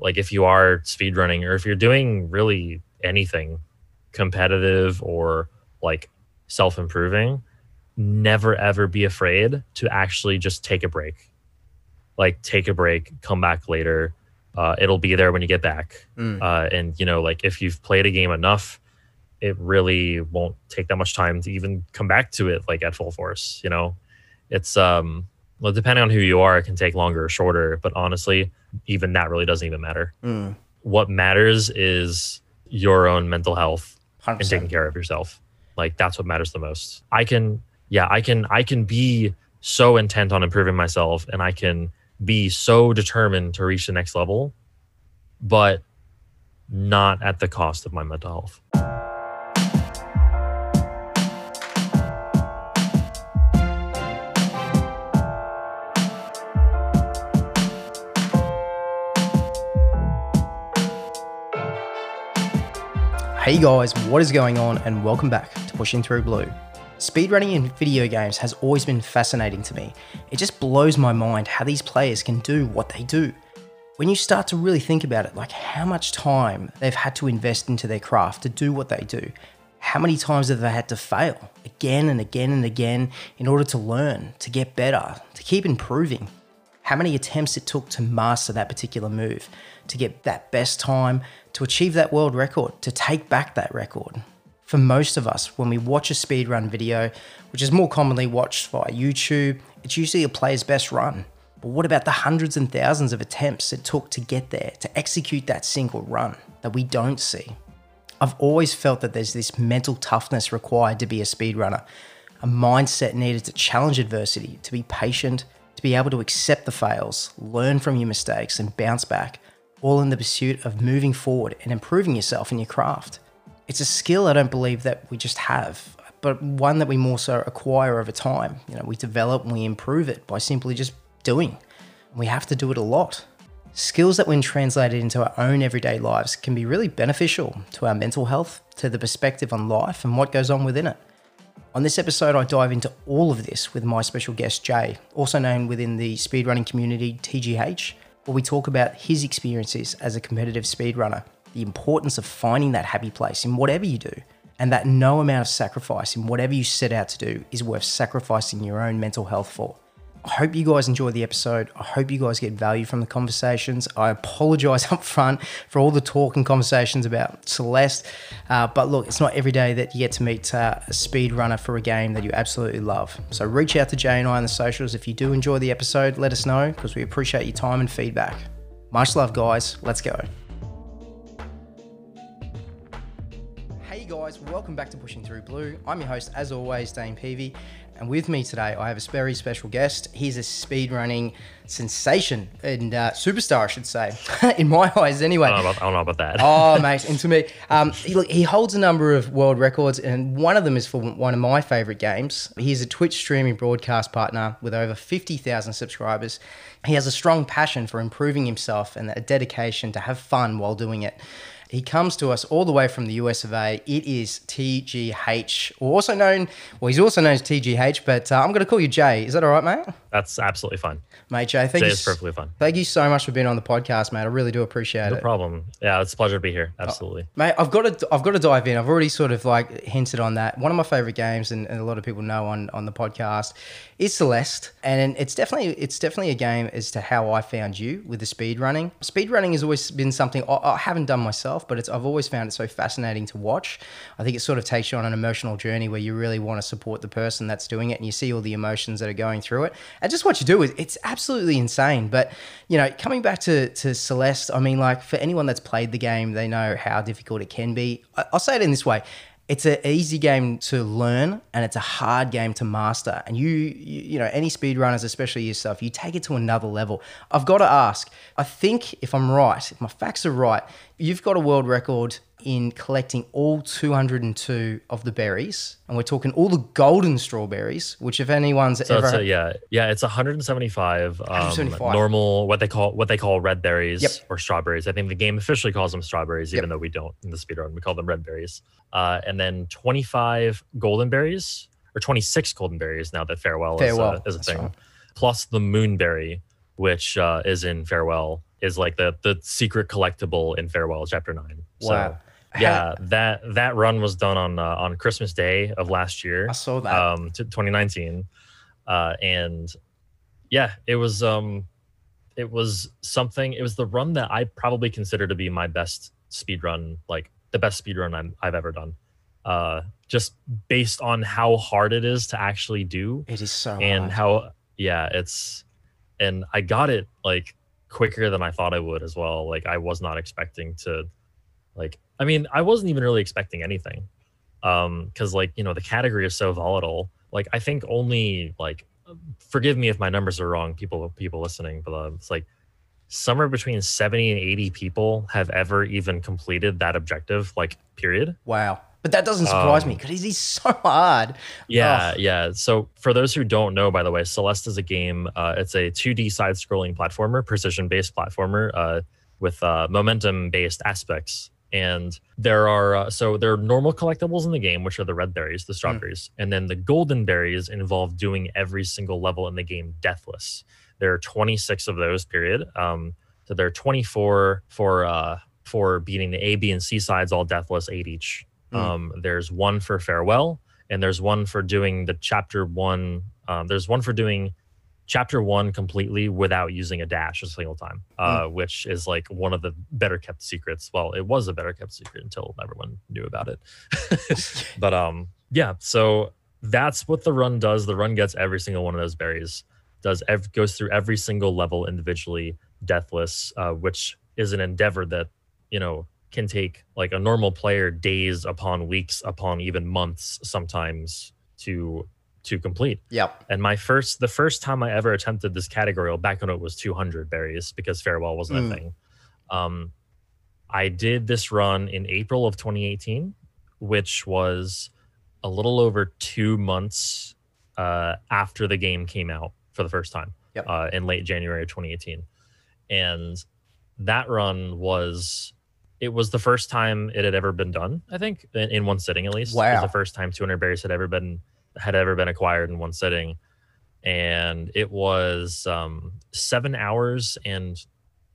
like if you are speedrunning or if you're doing really anything competitive or like self improving, never ever be afraid to actually just take a break. Like take a break, come back later. Uh, it'll be there when you get back. Mm. Uh, and you know, like if you've played a game enough, it really won't take that much time to even come back to it like at full force. You know, it's um well depending on who you are, it can take longer or shorter. But honestly, even that really doesn't even matter. Mm. What matters is your own mental health and 100%. taking care of yourself. Like that's what matters the most. I can yeah, I can I can be so intent on improving myself and I can be so determined to reach the next level, but not at the cost of my mental health. Hey guys, what is going on and welcome back to Pushing Through Blue. Speedrunning in video games has always been fascinating to me. It just blows my mind how these players can do what they do. When you start to really think about it, like how much time they've had to invest into their craft to do what they do, how many times have they had to fail again and again and again in order to learn, to get better, to keep improving how many attempts it took to master that particular move, to get that best time, to achieve that world record, to take back that record. For most of us, when we watch a speedrun video, which is more commonly watched via YouTube, it's usually a player's best run. But what about the hundreds and thousands of attempts it took to get there, to execute that single run that we don't see? I've always felt that there's this mental toughness required to be a speedrunner, a mindset needed to challenge adversity, to be patient, to be able to accept the fails, learn from your mistakes, and bounce back, all in the pursuit of moving forward and improving yourself in your craft. It's a skill I don't believe that we just have, but one that we more so acquire over time. You know, we develop and we improve it by simply just doing. We have to do it a lot. Skills that, when translated into our own everyday lives, can be really beneficial to our mental health, to the perspective on life, and what goes on within it. On this episode, I dive into all of this with my special guest, Jay, also known within the speedrunning community, TGH, where we talk about his experiences as a competitive speedrunner, the importance of finding that happy place in whatever you do, and that no amount of sacrifice in whatever you set out to do is worth sacrificing your own mental health for. I hope you guys enjoy the episode. I hope you guys get value from the conversations. I apologize up front for all the talk and conversations about Celeste. Uh, but look, it's not every day that you get to meet uh, a speedrunner for a game that you absolutely love. So reach out to Jay and I on the socials. If you do enjoy the episode, let us know because we appreciate your time and feedback. Much love, guys. Let's go. Hey guys, welcome back to Pushing Through Blue. I'm your host, as always, Dane Peavy, and with me today I have a very special guest. He's a speedrunning sensation and uh, superstar, I should say, in my eyes, anyway. I don't know about, don't know about that. Oh, mate, and to me, um, he, look, he holds a number of world records, and one of them is for one of my favorite games. He's a Twitch streaming broadcast partner with over 50,000 subscribers. He has a strong passion for improving himself and a dedication to have fun while doing it. He comes to us all the way from the US of A. It is TGH, also known, well, he's also known as TGH, but uh, I'm going to call you Jay. Is that all right, mate? That's absolutely fine. Mate, Jay, thank Jay you. is perfectly fine. Thank you so much for being on the podcast, mate. I really do appreciate No it. No problem. Yeah, it's a pleasure to be Oh. here. Absolutely. Oh, mate, I've got to, I've got to dive in. I've already sort of like hinted on that. One of my favorite games, and, and a lot of people know on, on the podcast, is Celeste, and it's definitely, it's definitely a game as to how I found you with the speed running. Speed running has always been something I, I haven't done myself, but it's, I've always found it so fascinating to watch. I think it sort of takes you on an emotional journey where you really want to support the person that's doing it, and you see all the emotions that are going through it, and just what you do is it's absolutely insane. But you know, coming back to to Celeste, I mean, like for anyone that's played the game, they know how difficult it can be. I'll say it in this way. It's an easy game to learn and it's a hard game to master. And you, you, you know, any speedrunners, especially yourself, you take it to another level. I've got to ask, I think if I'm right, if my facts are right, you've got a world record in collecting all 202 of the berries. And we're talking all the golden strawberries, which if anyone's So ever. it's a, yeah, yeah, it's 175, um, 175. normal what they call what they call red berries Yep. or strawberries. I think the game officially calls them strawberries, even though we don't in the speedrun. We call them red berries. Uh, and then 25 golden berries or 26 golden berries now that farewell, Farewell, is, a, is a thing, right. plus the moonberry, which uh, is in farewell. is like the the secret collectible in Farewell Chapter Nine. Wow. Yeah, that that run was done on uh, on Christmas Day of last year. I saw that. um, to 2019, uh, and yeah, it was um, it was something. It was the run that I probably consider to be my best speed run, like the best speed run I'm, I've ever done. Uh, just based on how hard it is to actually do, it is so and hard. how yeah, it's and I got it like quicker than I thought I would as well. Like I was not expecting to, like I mean I wasn't even really expecting anything um because like you know the category is so volatile like i think only like forgive me if my numbers are wrong people people listening but uh, it's like somewhere between 70 and 80 people have ever even completed that objective like period wow. But that doesn't surprise me Um, because he's so hard. yeah Oh. yeah so for those who don't know by the way celeste is a game uh, it's a 2d side scrolling platformer precision based platformer uh, with uh, momentum based aspects and there are uh, so there are normal collectibles in the game which are the red berries the strawberries and then the golden berries involve doing every single level in the game deathless. There are 26 of those period. Um, so there are 24 for uh, for beating the a b and c sides all deathless eight each. Mm. um, there's one for farewell and there's one for doing the chapter one um, there's one for doing chapter one completely without using a dash a single time uh, which is like one of the better kept secrets. Well it was a better kept secret until everyone knew about it. But um yeah so that's what the run does. The run gets every single one of those berries does ev- goes through every single level individually deathless uh, which is an endeavor that you know can take like a normal player days upon weeks upon even months sometimes to to complete Yep. and my first the first time i ever attempted this category well, back when it was 200 berries because farewell wasn't Mm. a thing um i did this run in april of 2018 which was a little over two months uh after the game came out for the first time Yep. uh in late january of 2018 and that run was it was the first time it had ever been done i think in, in one sitting at least it was Wow. the first time 200 berries had ever been had ever been acquired in one sitting and it was um seven hours and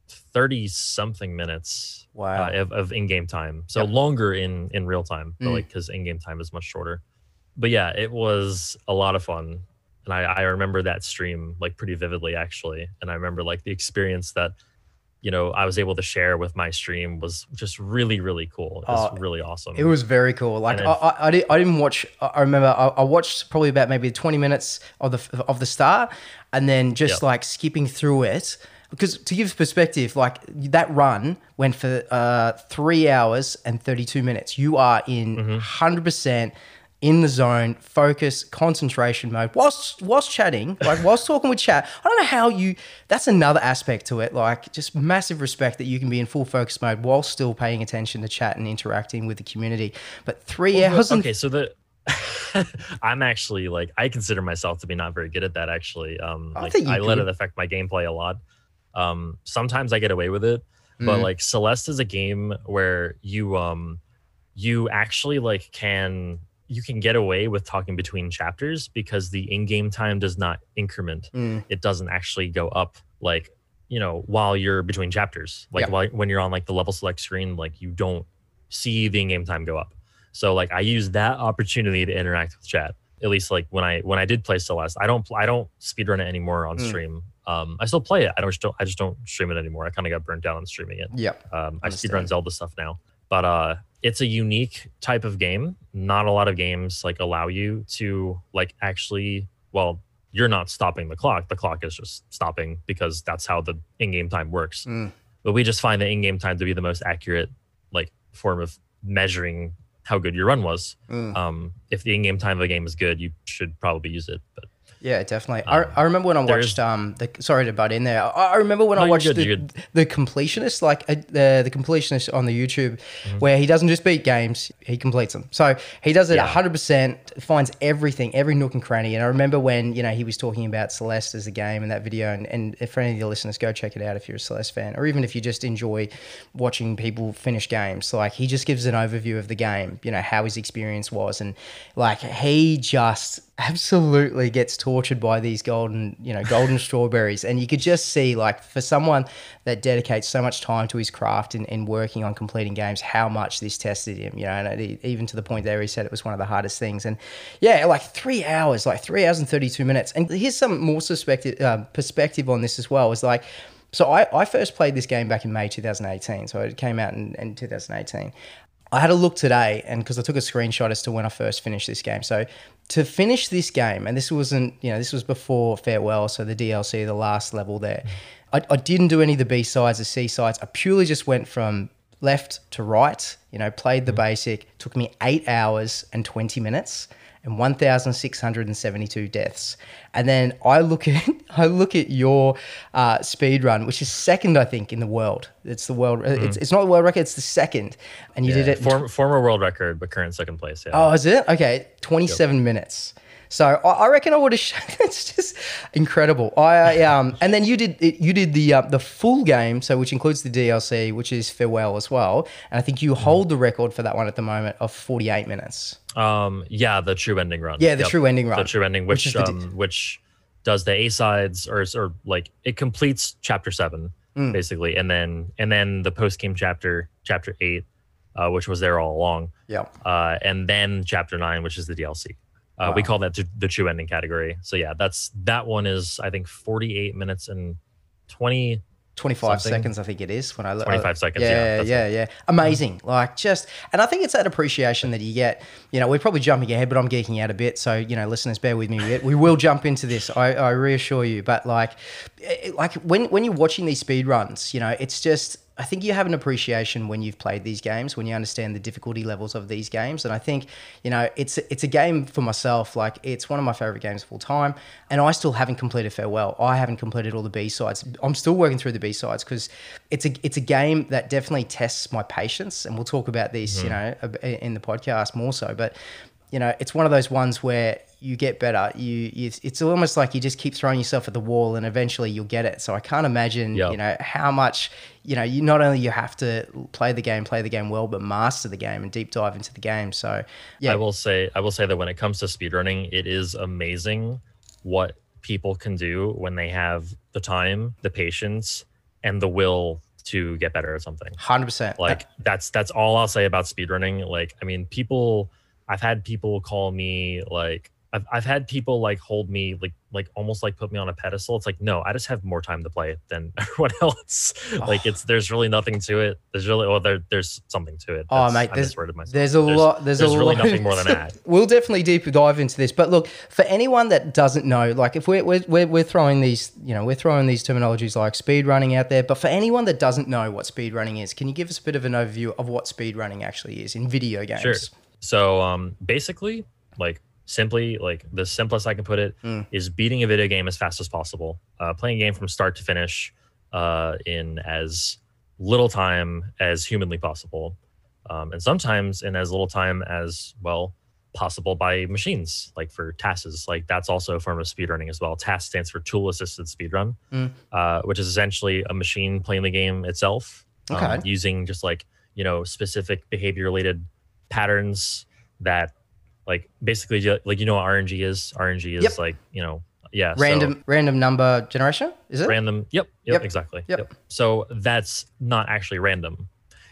30 something minutes Wow. uh, of, of in-game time so Yep. longer in in real time but Mm. like because in-game time is much shorter but yeah it was a lot of fun and I, I remember that stream like pretty vividly actually and i remember like the experience that you know i was able to share with my stream was just really really cool it was Oh, really awesome It was very cool. Like I, then- I, I, did, didn't watch. I remember I, I watched probably about maybe twenty minutes of the of the start, and then just like skipping through it. Because to give perspective, like that run went for uh, three hours and thirty two minutes. You are in Mm-hmm. 100 percent in the zone, focus, concentration mode, whilst whilst chatting, like whilst talking with chat. I don't know how you. That's another aspect to it. Like just massive respect that you can be in full focus mode while still paying attention to chat and interacting with the community. But three hours and okay so the i'm actually like i consider myself to be not very good at that actually um I like i let it affect my gameplay a lot um sometimes i get away with it but Mm. like celeste is a game where you um you actually like can you can get away with talking between chapters because the in-game time does not increment. Mm. it doesn't actually go up like you know while you're between chapters. Like Yeah. while, when you're on like the level select screen like you don't see the in-game time go up. So like i use that opportunity to interact with chat at least like when i when i did play celeste i don't i don't speedrun it anymore on Mm. stream. Um i still play it. I don't just don't i just don't stream it anymore. I kind of got burnt out on streaming it. Yep. um, I speedrun Zelda stuff now, but uh, it's a unique type of game. Not a lot of games like allow you to like actually. Well, you're not stopping the clock. The clock is just stopping because that's how the in-game time works. Mm. But we just find the in-game time to be the most accurate like form of measuring how good your run was. Mm. Um, if the in-game time of a game is good, you should probably use it. But Yeah, definitely. Um, I, I remember when I watched um the sorry to butt in there. I, I remember when No, I watched good, the, the completionist, like uh, the the completionist on the YouTube, Mm-hmm. where he doesn't just beat games, he completes them. So he does it Yeah. hundred percent, finds everything, every nook and cranny. And I remember when you know he was talking about Celeste as a game in that video. And, and for any of your listeners, go check it out if you're a Celeste fan, or even if you just enjoy watching people finish games. Like he just gives an overview of the game, you know how his experience was, and like he just absolutely gets taught tortured by these golden, you know, golden strawberries. And you could just see, like, for someone that dedicates so much time to his craft and, and working on completing games, how much this tested him, you know, and it, even to the point there he said it was one of the hardest things. And yeah, like three hours, like three hours and 32 minutes. And here's some more perspective, uh, perspective on this as well is like, so I, I first played this game back in May 2018. So it came out in, in 2018. I had a look today, and because I took a screenshot as to when I first finished this game. So to finish this game, and this wasn't, you know, this was before Farewell, so the DLC, the last level there. I, I didn't do any of the B sides, the C sides. I purely just went from left to right. You know, played the mm-hmm. basic. Took me eight hours and twenty minutes and 1,672 deaths. And then I look at I look at your uh, speed run, which is second, I think, in the world. It's the world. Mm. It's, it's not the world record. It's the second, and you Yeah, did it. form, former world record, but current second place. Yeah. oh, is it okay? 27 minutes. So I, I reckon I would have. Shown, It's just incredible. I um, and then you did you did the uh, the full game, so which includes the DLC, which is farewell as well. And I think you hold the record for that one at the moment of 48 minutes. Um, yeah, the true ending run. Yeah, the true ending run, The true ending, which which um, which does the A sides or or like it completes chapter seven Mm. basically, and then and then the post game chapter, chapter eight, uh, which was there all along, Yeah. uh, and then chapter nine, which is the DLC. Uh, We call that the, the true ending category. So yeah, that's that one is I think 48 minutes and 20 25 Something. seconds, I think it is when I look. 25 seconds, Yeah, yeah, yeah, yeah. Amazing. Like just, and I think it's that appreciation that you get. You know, we're probably jumping ahead, but I'm geeking out a bit. So, you know, listeners, bear with me. We, we will jump into this. I, I reassure you. But like, like when, when you're watching these speed runs, you know, it's just, I think you have an appreciation when you've played these games, when you understand the difficulty levels of these games. And I think, you know, it's it's a game for myself. Like it's one of my favorite games of all time. And I still haven't completed Farewell. I haven't completed all the B sides. I'm still working through the B sides because it's a it's a game that definitely tests my patience. And we'll talk about these, you mm-hmm. know, in the podcast more so. But you know, it's one of those ones where you get better. You, you it's almost like you just keep throwing yourself at the wall, and eventually you'll get it. So I can't imagine, Yep. you know, how much you know. You not only you have to play the game, play the game well, but master the game and deep dive into the game. So yeah, I will say I will say that when it comes to speedrunning, it is amazing what people can do when they have the time, the patience, and the will to get better at something. hundred percent. Like that's that's all I'll say about speedrunning. Like I mean, people I've had people call me like I've I've had people like hold me like like almost like put me on a pedestal. It's like no, I just have more time to play than everyone else. like it's there's really nothing to it. There's really well there there's something to it. Oh, That's- mate, I there's, there's a lot. There's, there's a really lot. nothing more than that. we'll definitely deep dive into this. But look, for anyone that doesn't know, like if we're, we're, we're, we're throwing these, you know, we're throwing these terminologies like speed running out there. But for anyone that doesn't know what speed running is, can you give us a bit of an overview of what speed running actually is in video games? Sure. So um, basically, like simply, like the simplest I can put it is Mm. beating a video game as fast as possible, uh, playing a game from start to finish uh, in as little time as humanly possible, um, and sometimes in as little time as well possible by machines, like for TASs. Like that's also a form of speedrunning as well. TAS stands for Tool Assisted Speedrun, Mm. uh, which is essentially a machine playing the game itself, um, using just like you know specific behavior related patterns that like basically like you know what RNG is. RNG is Yep. like you know yeah so- Random random number generation is it? random. Yep, yep, Yep. exactly. Yep. So that's not actually random.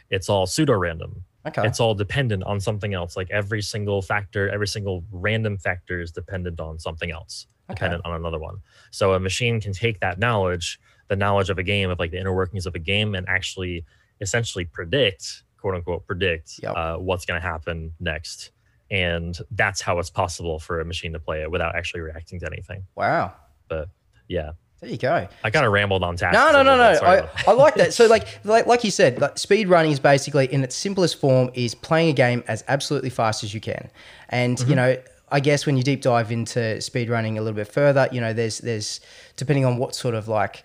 It's all pseudo random. okay. It's all dependent on something else. Like every single factor, every single random factor is dependent on something else, Okay. dependent on another one. So a machine can take that knowledge, the knowledge of a game, of like the inner workings of a game, and actually essentially predict, quote unquote, predict Yep. uh, what's going to happen next. And that's how it's possible for a machine to play it without actually reacting to anything. wow. But yeah, There you go. I kind of rambled on TAS. No, no, no, no. I, I like that. So, like, like, like you said, like, speed running is basically, in its simplest form, is playing a game as absolutely fast as you can. And you mm-hmm. know, I guess when you deep dive into speed running a little bit further, you know, there's there's depending on what sort of like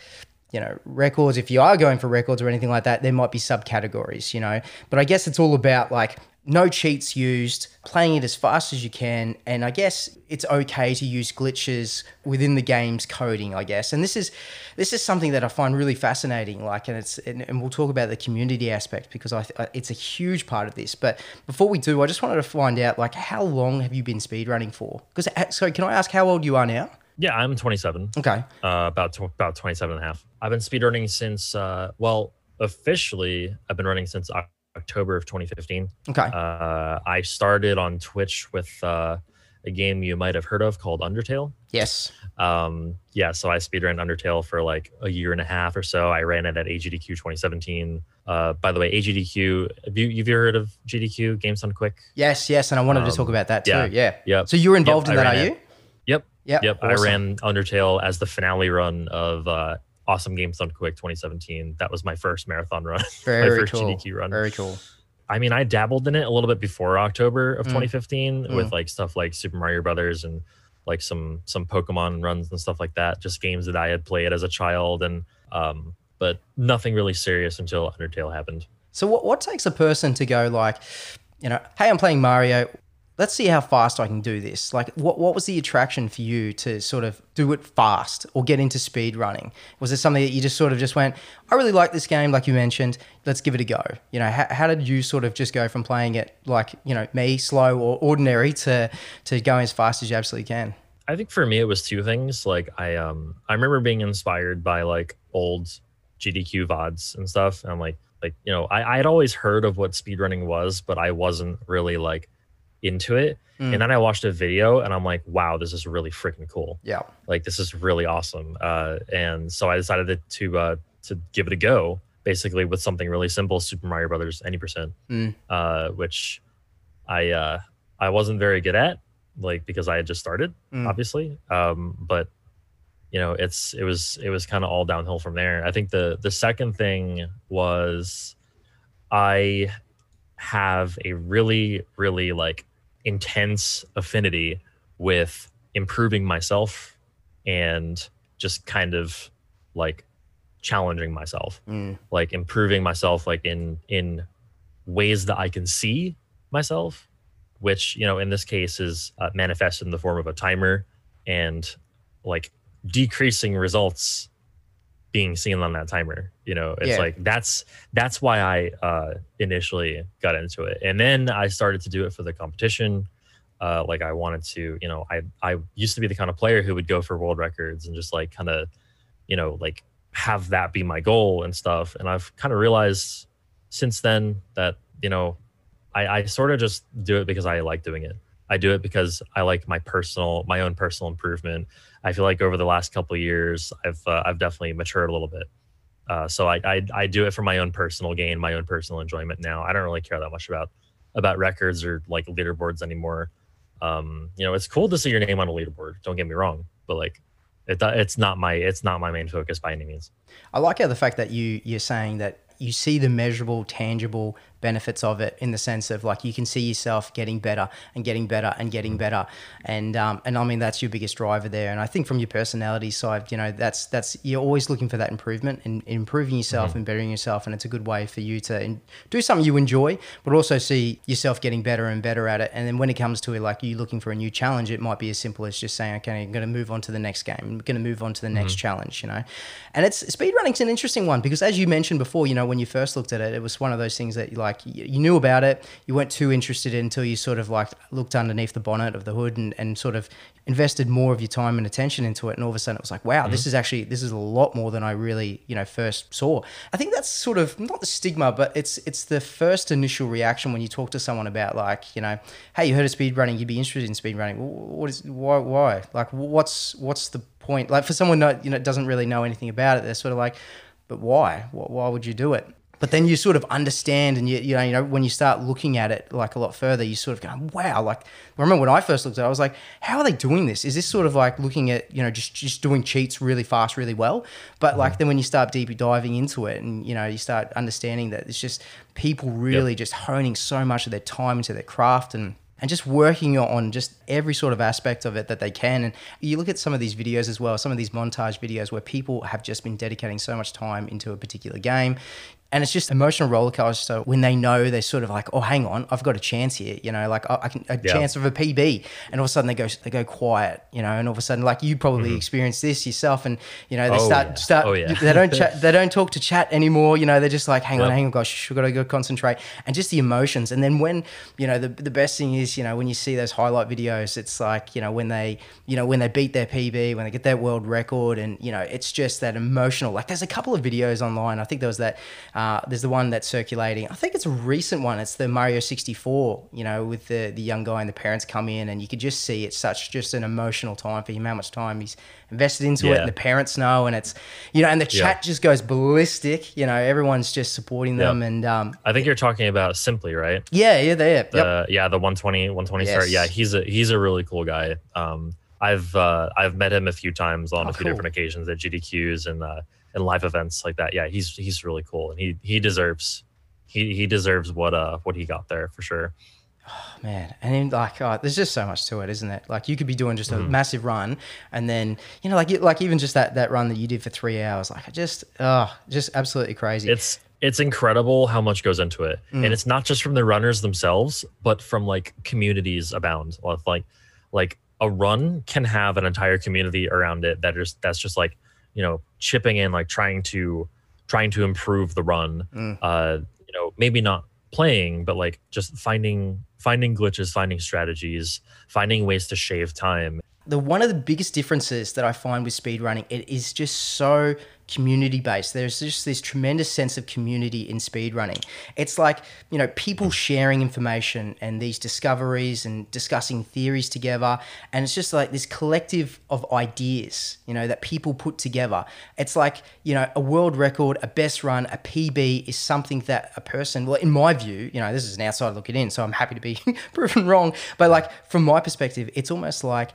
you know records if you are going for records or anything like that there might be subcategories you know but i guess it's all about like no cheats used playing it as fast as you can and i guess it's okay to use glitches within the game's coding i guess and this is this is something that i find really fascinating like and it's and, and we'll talk about the community aspect because i th- it's a huge part of this but before we do i just wanted to find out like how long have you been speedrunning for because so can i ask how old you are now Yeah, I'm 27. Okay. Uh, about tw- about 27 and a half. I've been speedrunning since uh, well, officially I've been running since October of 2015. Okay. Uh, I started on Twitch with uh, a game you might have heard of called Undertale. yes. Um, yeah, so I speedran Undertale for like a year and a half or so. I ran it at AGDQ 2017. Uh, by the way, AGDQ, have you, have you heard of GDQ, Games Done Quick? Yes. Yes. And I wanted to Um, talk about that too. yeah. Yeah. Yep. So you were involved Yep, in that, are ran you? Yep. Yep. Yep. awesome. I ran Undertale as the finale run of uh, Awesome Games Done Quick 2017. That was my first marathon run, my first cool. GDQ run. Very cool. I mean, I dabbled in it a little bit before October of Mm. 2015 Mm. with like stuff like Super Mario Brothers and like some some Pokemon runs and stuff like that. Just games that I had played as a child, and um, but nothing really serious until Undertale happened. So what, what takes a person to go like, you know, hey, I'm playing Mario. Let's see how fast I can do this. Like, what, what was the attraction for you to sort of do it fast or get into speed running? Was it something that you just sort of just went, I really like this game, like you mentioned, let's give it a go? You know, how, how did you sort of just go from playing it like, you know, me, slow or ordinary to, to going as fast as you absolutely can? I think for me it was two things. Like I um I remember being inspired by like old GDQ VODs and stuff. And I'm like like, you know, I, I had always heard of what speedrunning was, but I wasn't really like into it. Mm. And then I watched a video and I'm like, wow, this is really freaking cool. Yeah. Like this is really awesome. Uh and so I decided to uh to give it a go, basically with something really simple, Super Mario Brothers any percent. Mm. Uh which I uh I wasn't very good at, like because I had just started Mm. obviously. Um, but you know, it's it was it was kind of all downhill from there. I think the the second thing was I have a really really like intense affinity with improving myself and just kind of like challenging myself Mm. like improving myself like in in ways that i can see myself which you know in this case is uh, manifested in the form of a timer and like decreasing results being seen on that timer you know it's Yeah. like that's that's why i uh initially got into it and then i started to do it for the competition uh like i wanted to you know i i used to be the kind of player who would go for world records and just like kind of you know like have that be my goal and stuff and i've kind of realized since then that you know I, I sort of just do it because I like doing it. I do it because I like my personal, my own personal improvement. I feel like over the last couple years, I've uh, I've definitely matured a little bit. Uh, so I, I I do it for my own personal gain, my own personal enjoyment. Now I don't really care that much about about records or like leaderboards anymore. Um, you know, it's cool to see your name on a leaderboard. Don't get me wrong, but like, it, it's not my it's not my main focus by any means. I like how the fact that you you're saying that you see the measurable, tangible benefits of it in the sense of like you can see yourself getting better and getting better and getting mm. better, and um, and I mean that's your biggest driver there. And I think from your personality side, you know that's that's you're always looking for that improvement and improving yourself mm-hmm. and bettering yourself, and it's a good way for you to in, do something you enjoy, but also see yourself getting better and better at it. And then when it comes to it, like you looking for a new challenge, it might be as simple as just saying, okay, I'm going to move on to the next game, I'm going to move on to the next mm-hmm. challenge, you know. And it's speedrunning's an interesting one because as you mentioned before, you know, when you first looked at it, it was one of those things that you like you, knew about it, you weren't too interested in until you sort of like looked underneath the bonnet of the hood and, and sort of invested more of your time and attention into it. And all of a sudden it was like, wow, this mm-hmm. is actually this is a lot more than I really, you know, first saw. I think that's sort of not the stigma, but it's it's the first initial reaction when you talk to someone about like, you know, hey, you heard of speedrunning, you'd be interested in speedrunning. What is why why? Like what's what's the point? Like for someone that you know doesn't really know anything about it, they're sort of like, but why? Why, why would you do it? But then you sort of understand, and you, you know, you know, when you start looking at it like a lot further, you sort of go, "Wow!" Like, I remember when I first looked at it, I was like, "How are they doing this? Is this sort of like looking at, you know, just just doing cheats really fast, really well?" But like mm-hmm. then when you start deep diving into it, and you know, you start understanding that it's just people really just honing so much of their time into their craft and and just working on just every sort of aspect of it that they can. And you look at some of these videos as well, some of these montage videos where people have just been dedicating so much time into a particular game. And it's just emotional rollercoaster when they know they're sort of like, oh, hang on, I've got a chance here, you know, like I, I can a Yeah. chance of a PB, and all of a sudden they go they go quiet, you know, and all of a sudden like you probably experienced this yourself, and you know they Mm-hmm. Oh, start yeah. start Oh, yeah. they don't chat, they don't talk to chat anymore, you know, they're just like, hang on, hang on, gosh, we've got to go concentrate, and just the emotions, and then when you know the the best thing is you know when you see those highlight videos, it's like you know when they you know when they beat their PB, when they get their world record, and you know it's just that emotional. Like there's a couple of videos online. I think there was that. Uh, there's the one that's circulating. I think it's a recent one. It's the Mario 64. You know, with the the young guy and the parents come in, and you could just see it's such just an emotional time for him. How much time he's invested into it, and the parents know, and it's you know, and the Yeah. chat just goes ballistic. You know, everyone's just supporting them, and um, I think you're talking about Simply, right? yeah, yeah, there. Yep. The, Yeah, the 120, 120 star. Yes. Yeah, he's a he's a really cool guy. Um, I've uh, I've met him a few times on Oh, a few cool. different occasions at GDQs and uh, and live events like that. Yeah, he's he's really cool and he he deserves he he deserves what uh what he got there for sure. Oh, man and then like oh, there's just so much to it isn't it like you could be doing just a Mm-hmm. massive run and then you know like like even just that that run that you did for three hours like I just oh just absolutely crazy It's it's incredible how much goes into it, Mm. and it's not just from the runners themselves, but from like communities abound. Like like a run can have an entire community around it that is that's just like you know chipping in, like trying to trying to improve the run. Mm. Uh, you know, maybe not playing, but like just finding finding glitches, finding strategies, finding ways to shave time. the one of the biggest differences that I find with speedrunning, it is just so community based. There's just this tremendous sense of community in speedrunning. It's like, you know, people sharing information and these discoveries and discussing theories together. And it's just like this collective of ideas, you know, that people put together. It's like, you know, a world record, a best run, a PB is something that a person, well, in my view, you know, this is an outside looking in, so I'm happy to be proven wrong. But like from my perspective, it's almost like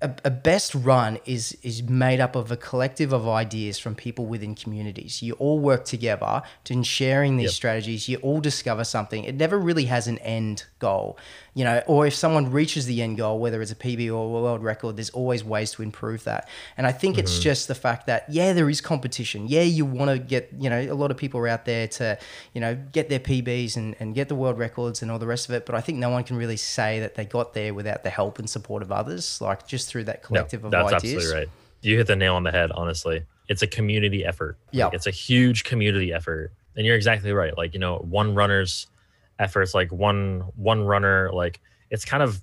a, a best run is is made up of a collective of ideas from people within communities. You all work together to in sharing these Yep. strategies. You all discover something. It never really has an end goal, you know. Or if someone reaches the end goal, whether it's a PB or a world record, there's always ways to improve that. And I think it's mm-hmm. just the fact that yeah, there is competition. Yeah, you want to get you know a lot of people are out there to you know get their PBs and, and get the world records and all the rest of it. But I think no one can really say that they got there without the help and support of others. Like just through that No, collective of that's ideas. absolutely right. You hit the nail on the head, honestly. It's a community effort. Like, Yeah. it's a huge community effort. And you're exactly right. Like, you know, one runner's efforts, like one one runner, like it's kind of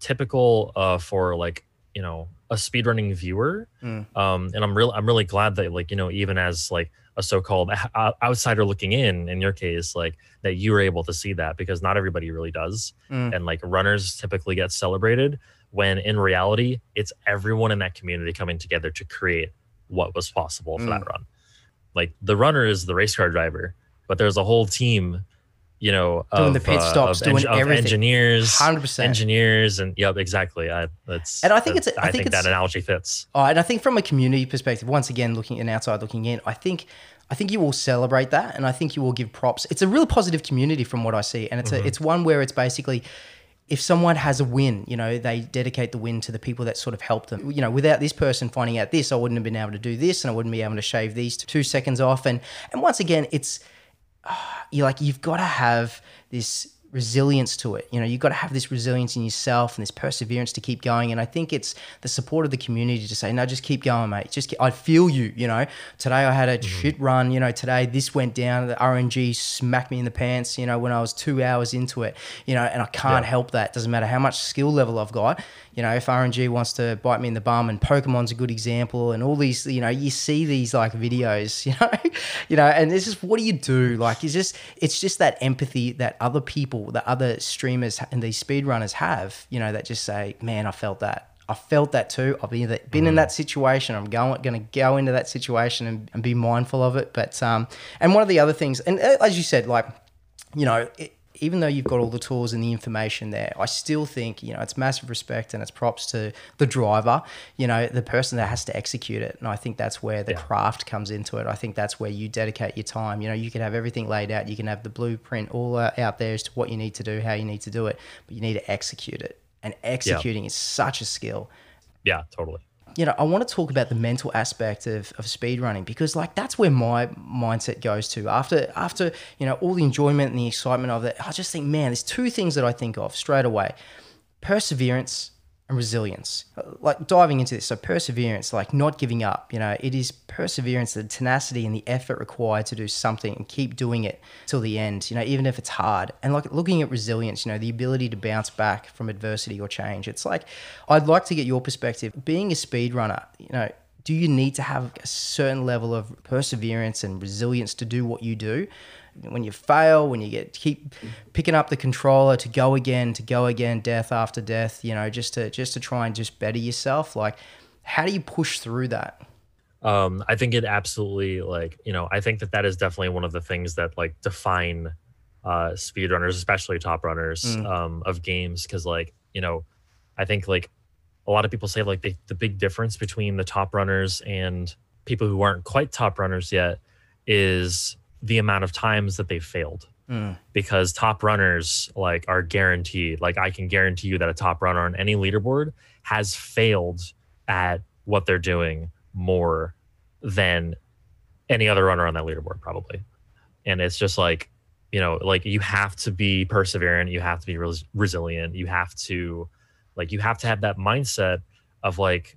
typical uh for like, you know, a speedrunning viewer. Mm. Um, and I'm real I'm really glad that like, you know, even as like a so-called outsider looking in in your case like that you were able to see that because not everybody really does Mm. and like runners typically get celebrated when in reality it's everyone in that community coming together to create what was possible for Mm. that run like the runner is the race car driver but there's a whole team you know Doing the of, pit uh, stops, of, doing of everything. engineers 100%. engineers and yep exactly i that's And I think that- it's I i think it's- that analogy fits Oh, and I think from a community perspective, once again, looking an outside looking in, I think I think you will celebrate that, and I think you will give props. It's a real positive community from what I see, and it's a, it's one where it's basically. If someone has a win, you know, they dedicate the win to the people that sort of helped them. You know, without this person finding out this, I wouldn't have been able to do this, and I wouldn't be able to shave these two seconds off. And and once again, it's you like you've got to have this resilience to it. You know, you've got to have this resilience in yourself and this perseverance to keep going. And I think it's the support of the community to say, no, just keep going, mate. Just keep, I feel you. You know, today I had a mm-hmm. shit run. You know, today this went down. The RNG smacked me in the pants. You know, when I was two hours into it. You know, and I can't Yeah. help that. Doesn't matter how much skill level I've got. You know, if RNG wants to bite me in the bum, and Pokemon's a good example, and all these, you know, you see these like videos, you know, you know, and this is what do you do? Like, it's just it's just that empathy that other people, that other streamers and these speedrunners have, you know, that just say, man, I felt that. I felt that too. I've been, been in that situation. I'm going going to go into that situation and, and be mindful of it. But um, and one of the other things, and uh, as you said, like you know, it, even though you've got all the tools and the information there, I still think, you know, it's massive respect and it's props to the driver, you know, the person that has to execute it. And I think that's where the Yeah. craft comes into it. I think that's where you dedicate your time. You know, you can have everything laid out, you can have the blueprint all out there as to what you need to do, how you need to do it, but you need to execute it. And executing is such a skill. yeah totally you know, I want to talk about the mental aspect of, of speed running because like that's where my mindset goes to after after, you know, all the enjoyment and the excitement of it. I just think, man, there's two things that I think of straight away. Perseverance and resilience. Like diving into this, so perseverance, like not giving up, you know, it is perseverance, the tenacity and the effort required to do something and keep doing it till the end, you know, even if it's hard. And like looking at resilience, you know, the ability to bounce back from adversity or change. It's like, I'd like to get your perspective. Being a speed runner, you know, do you need to have a certain level of perseverance and resilience to do what you do? When you fail, when you get keep picking up the controller to go again, to go again, death after death, you know, just to just to try and just better yourself. Like, how do you push through that? Um, I think it absolutely like you know I think that that is definitely one of the things that like define uh, speedrunners, especially top runners mm. um, of games, because like you know I think like a lot of people say like the, the big difference between the top runners and people who aren't quite top runners yet is the amount of times that they've failed. Mm. Because top runners like are guaranteed, like I can guarantee you that a top runner on any leaderboard has failed at what they're doing more than any other runner on that leaderboard, probably. And it's just like, you know, like you have to be perseverant, you have to be res- resilient, you have to, like, you have to have that mindset of like,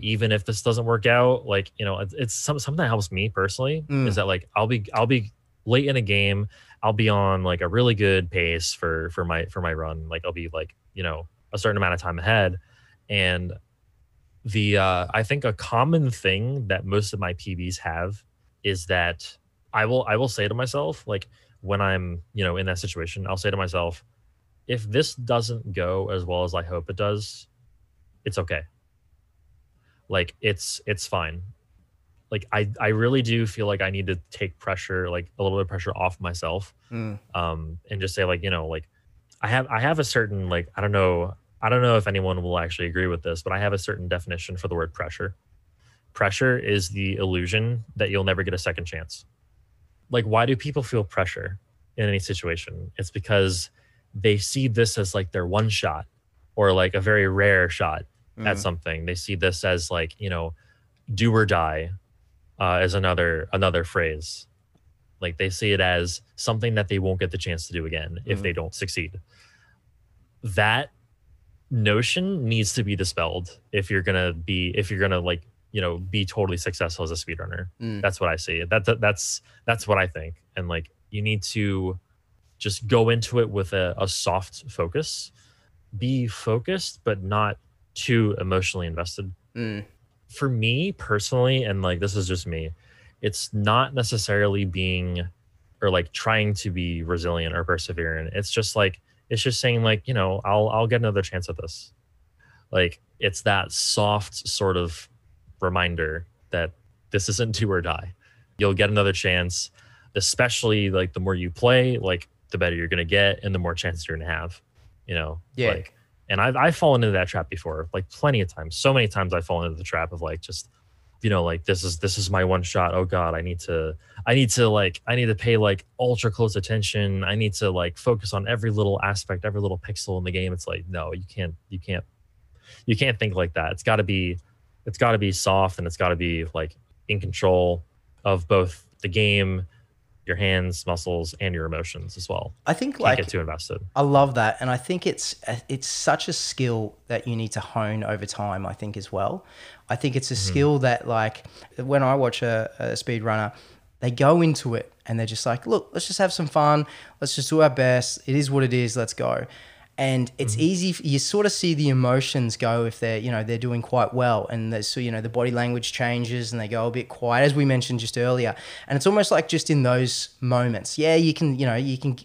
even if this doesn't work out like you know it's, it's some, something that helps me personally mm. is that like i'll be i'll be late in a game i'll be on like a really good pace for for my for my run. Like i'll be like you know a certain amount of time ahead. And the uh i think a common thing that most of my pbs have is that i will i will say to myself like when i'm you know in that situation i'll say to myself if this doesn't go as well as i hope it does it's okay like it's it's fine. Like i i really do feel like i need to take pressure like a little bit of pressure off myself mm. um and just say like you know like i have i have a certain like i don't know i don't know if anyone will actually agree with this but i have a certain definition for the word pressure. Pressure is the illusion that you'll never get a second chance. Like why do people feel pressure in any situation? It's because they see this as like their one shot or like a very rare shot mm. at something. They see this as like you know, do or die, uh, as another another phrase. Like they see it as something that they won't get the chance to do again if mm. they don't succeed. That notion needs to be dispelled if you're gonna be if you're gonna like you know be totally successful as a speedrunner. Mm. That's what I see. That, that that's that's what I think. And like you need to just go into it with a, a soft focus be focused but not too emotionally invested. Mm. For me personally, and like this is just me, it's not necessarily being or like trying to be resilient or perseverant. It's just like it's just saying like you know I'll I'll get another chance at this. Like it's that soft sort of reminder that this isn't do or die. You'll get another chance, especially like the more you play, like the better you're gonna get and the more chances you're gonna have. You know, yeah. Like and I've I've fallen into that trap before, like plenty of times. So many times I've fallen into the trap of like just, you know, like this is this is my one shot. Oh God, I need to I need to like I need to pay like ultra close attention. I need to like focus on every little aspect, every little pixel in the game. It's like no, you can't you can't you can't think like that. It's got to be it's got to be soft and it's got to be like in control of both the game your hands, muscles, and your emotions as well. I think Can't like get too invested. I love that, and I think it's it's such a skill that you need to hone over time. I think as well. I think it's a mm-hmm. skill that like when I watch a, a speed runner, they go into it and they're just like, look, let's just have some fun. Let's just do our best. It is what it is. Let's go and it's mm-hmm. easy you sort of see the emotions go if they're you know they're doing quite well and so you know the body language changes and they go a bit quiet as we mentioned just earlier and it's almost like just in those moments yeah you can you know you can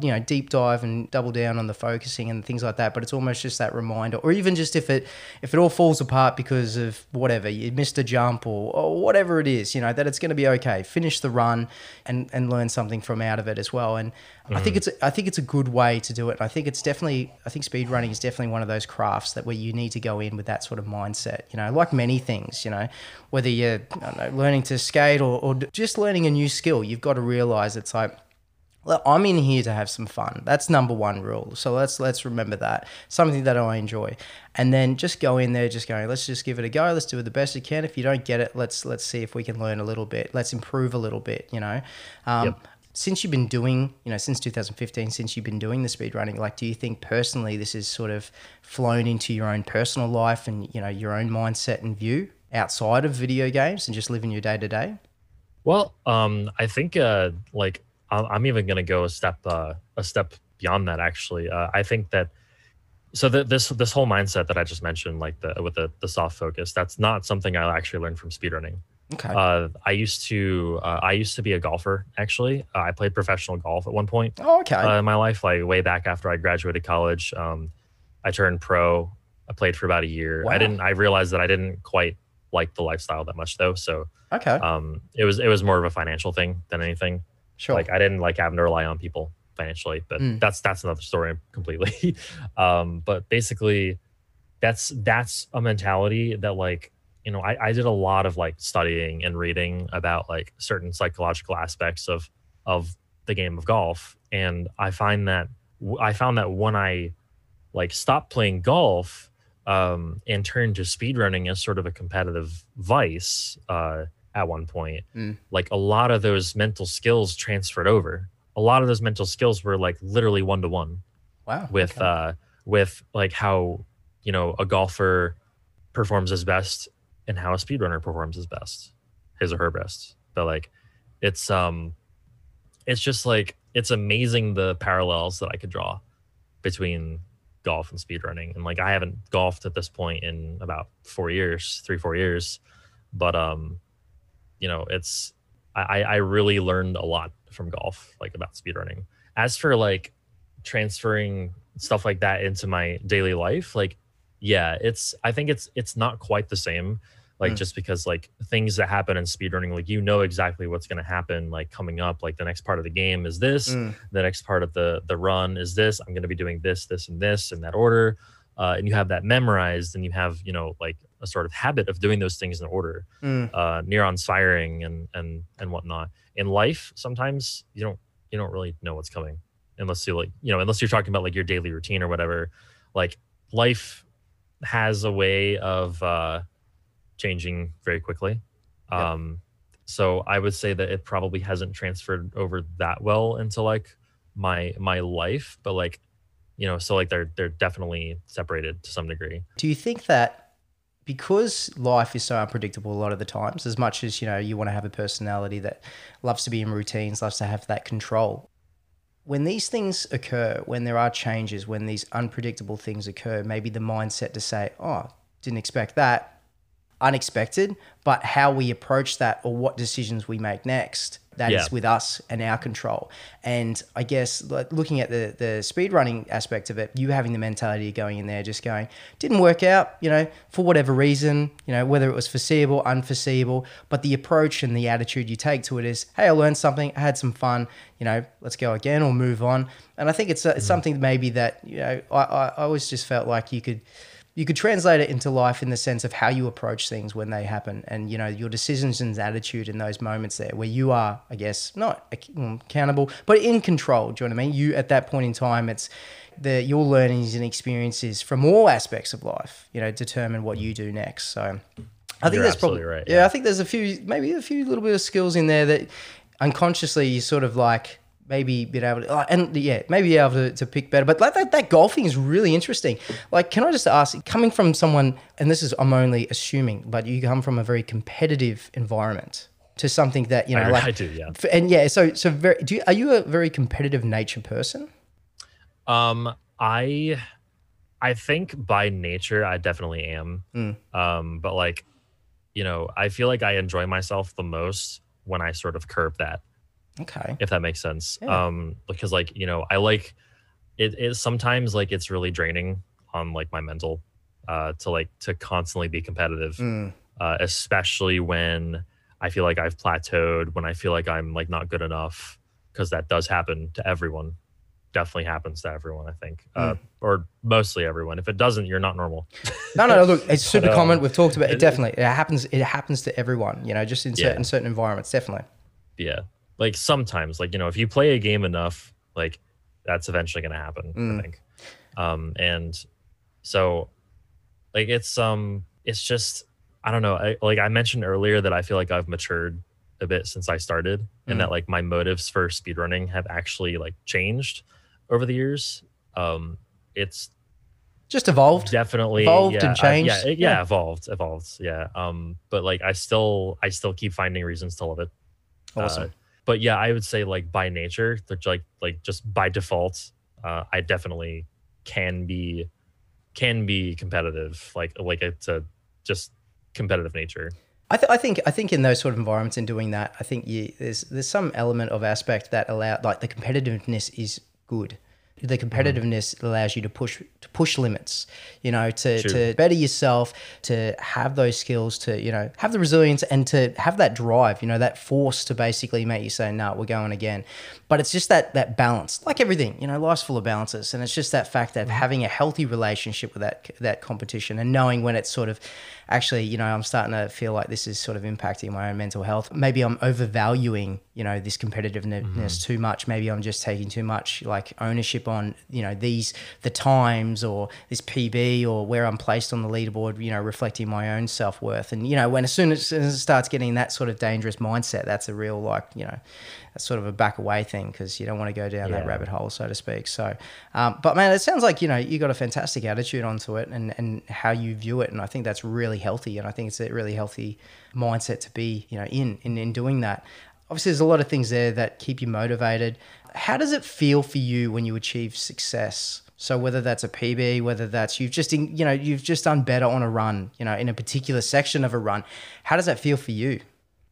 you know deep dive and double down on the focusing and things like that but it's almost just that reminder or even just if it if it all falls apart because of whatever you missed a jump or, or whatever it is you know that it's going to be okay finish the run and and learn something from out of it as well and mm. I think mm. it's I think it's a good way to do it I think it's definitely definitely, I think speed running is definitely one of those crafts that where you need to go in with that sort of mindset. You know, like many things, you know, whether you're know, learning to skate or, or just learning a new skill, you've got to realize it's like Look, I'm in here to have some fun. That's number one rule. So let's let's remember that something that I enjoy, and then just go in there, just going. Let's just give it a go. Let's do it the best you can. If you don't get it, let's let's see if we can learn a little bit. Let's improve a little bit. You know, um, Yep. Since you've been doing, you know, since 2015, since you've been doing the speed running, like, do you think personally this has sort of flown into your own personal life and you know your own mindset and view outside of video games and just living your day to day? Well, um, I think uh, like I'm even gonna go a step uh, a step beyond that. Actually, uh, I think that so that this this whole mindset that I just mentioned, like the with the the soft focus, that's not something I actually learned from speedrunning. Okay. Uh, I used to uh, I used to be a golfer. Actually, uh, I played professional golf at one point oh, okay. uh, in my life, like way back after I graduated college. Um, I turned pro. I played for about a year. Wow. I didn't. I realized that I didn't quite like the lifestyle that much, though. So okay. um, it was it was more of a financial thing than anything. sure. Like I didn't like having to rely on people financially, but Mm. that's that's another story completely. um, but basically, that's that's a mentality that like you know I, I did a lot of like studying and reading about like certain psychological aspects of of the game of golf, and I find that I found that when I like stopped playing golf um, and turned to speedrunning as sort of a competitive vice uh, at one point, Mm. like a lot of those mental skills transferred over. A lot of those mental skills were like literally one to one wow. with okay. uh with like how you know a golfer performs his best and how a speedrunner performs his best his or her best. But like it's um it's just like it's amazing the parallels that i could draw between golf and speedrunning. And like i haven't golfed at this point in about four years three four years. But um you know it's i i really learned a lot from golf like about speedrunning. As for like transferring stuff like that into my daily life like yeah it's i think it's it's not quite the same like Mm. just because like things that happen in speedrunning like you know exactly what's going to happen like coming up like the next part of the game is this Mm. the next part of the the run is this i'm going to be doing this this and this in that order uh, and you have that memorized and you have you know like a sort of habit of doing those things in order Mm. uh neurons firing and and and whatnot in life sometimes you don't you don't really know what's coming unless you like you know unless you're talking about like your daily routine or whatever like life has a way of uh changing very quickly. Yeah. um so i would say that it probably hasn't transferred over that well into like my my life but like you know so like they're they're definitely separated to some degree. Do you think that because life is so unpredictable a lot of the times, as much as you know you want to have a personality that loves to be in routines, loves to have that control, when these things occur, when there are changes, when these unpredictable things occur, maybe the mindset to say, "Oh, didn't expect that," unexpected, but how we approach that or what decisions we make next, that is Yeah. with us and our control. And I guess like, looking at the the speed running aspect of it, you having the mentality of going in there, just going, didn't work out, you know, for whatever reason, you know, whether it was foreseeable, unforeseeable, but the approach and the attitude you take to it is, hey, I learned something, I had some fun, you know, let's go again or move on. And I think it's, uh, it's something maybe that, you know, I, I, I always just felt like you could you could translate it into life in the sense of how you approach things when they happen and you know your decisions and attitude in those moments there where you are i guess not mm, accountable but in control do you know what i mean you at that point in time it's the your learnings and experiences from all aspects of life you know determine what you do next so i think You're there's probably right, yeah. yeah. i think there's a few maybe a few little bit of skills in there that unconsciously you sort of like maybe be able to, and yeah, maybe able to, to pick better. But like that, that golfing is really interesting. Like, can I just ask, coming from someone, and this is, I'm only assuming, but you come from a very competitive environment to something that, you know, I, like, I do yeah and yeah, so, so very, do you, are you a very competitive nature person? Um, I, I think by nature I definitely am. Mm. Um, but like, you know, I feel like I enjoy myself the most when I sort of curb that, Okay. if that makes sense. Yeah. Um, because like you know, I like it. It sometimes like it's really draining on like my mental, uh, to like to constantly be competitive, Mm. uh, especially when I feel like I've plateaued, when I feel like I'm like not good enough, because that does happen to everyone. Definitely happens to everyone, I think, uh, or mostly everyone. If it doesn't, you're not normal. No, no, no. look, it's super But, um, common. We've talked about it. it- Definitely, it happens. It happens to everyone. You know, just in Yeah. certain certain environments. Definitely. yeah like sometimes like you know if you play a game enough like that's eventually going to happen Mm. i think um and so like it's um it's just i don't know I, like i mentioned earlier that i feel like i've matured a bit since i started Mm. and that like my motives for speedrunning have actually like changed over the years um it's Just evolved. definitely Evolved yeah, and changed. yeah, yeah, Yeah. evolved, evolved. Yeah. Um, but like I still I still keep finding reasons to love it. Awesome. Uh, but yeah, I would say like by nature, like like just by default, uh, I definitely can be can be competitive. Like like it's a just competitive nature. I, th- I think I think in those sort of environments and doing that, I think you, there's there's some element of aspect that allow like the competitiveness is good. The mm-hmm. competitiveness allows you to push to push limits, you know, to, True. to better yourself, to have those skills, to you know have the resilience and to have that drive, you know, that force to basically make you say, "No, we're going again." But it's just that that balance, like everything, you know, life's full of balances, and it's just that fact that mm-hmm. having a healthy relationship with that that competition and knowing when it's sort of actually, you know, I'm starting to feel like this is sort of impacting my own mental health. Maybe I'm overvaluing, you know, this competitiveness mm-hmm. too much. Maybe I'm just taking too much like ownership on, you know, these the times or this PB or where I'm placed on the leaderboard, you know, reflecting my own self worth. And you know, when as soon as, as it starts getting that sort of dangerous mindset, that's a real like, you know, that's sort of a back away thing because you don't want to go down that rabbit hole, so to speak. So, um, but man, it sounds like you know you got a fantastic attitude onto it and and how you view it, and I think that's really healthy, and I think it's a really healthy mindset to be you know in in, in doing that. Obviously, there's a lot of things there that keep you motivated. How does it feel for you when you achieve success? So whether that's a PB, whether that's you've just in, you know you've just done better on a run, you know, in a particular section of a run, how does that feel for you?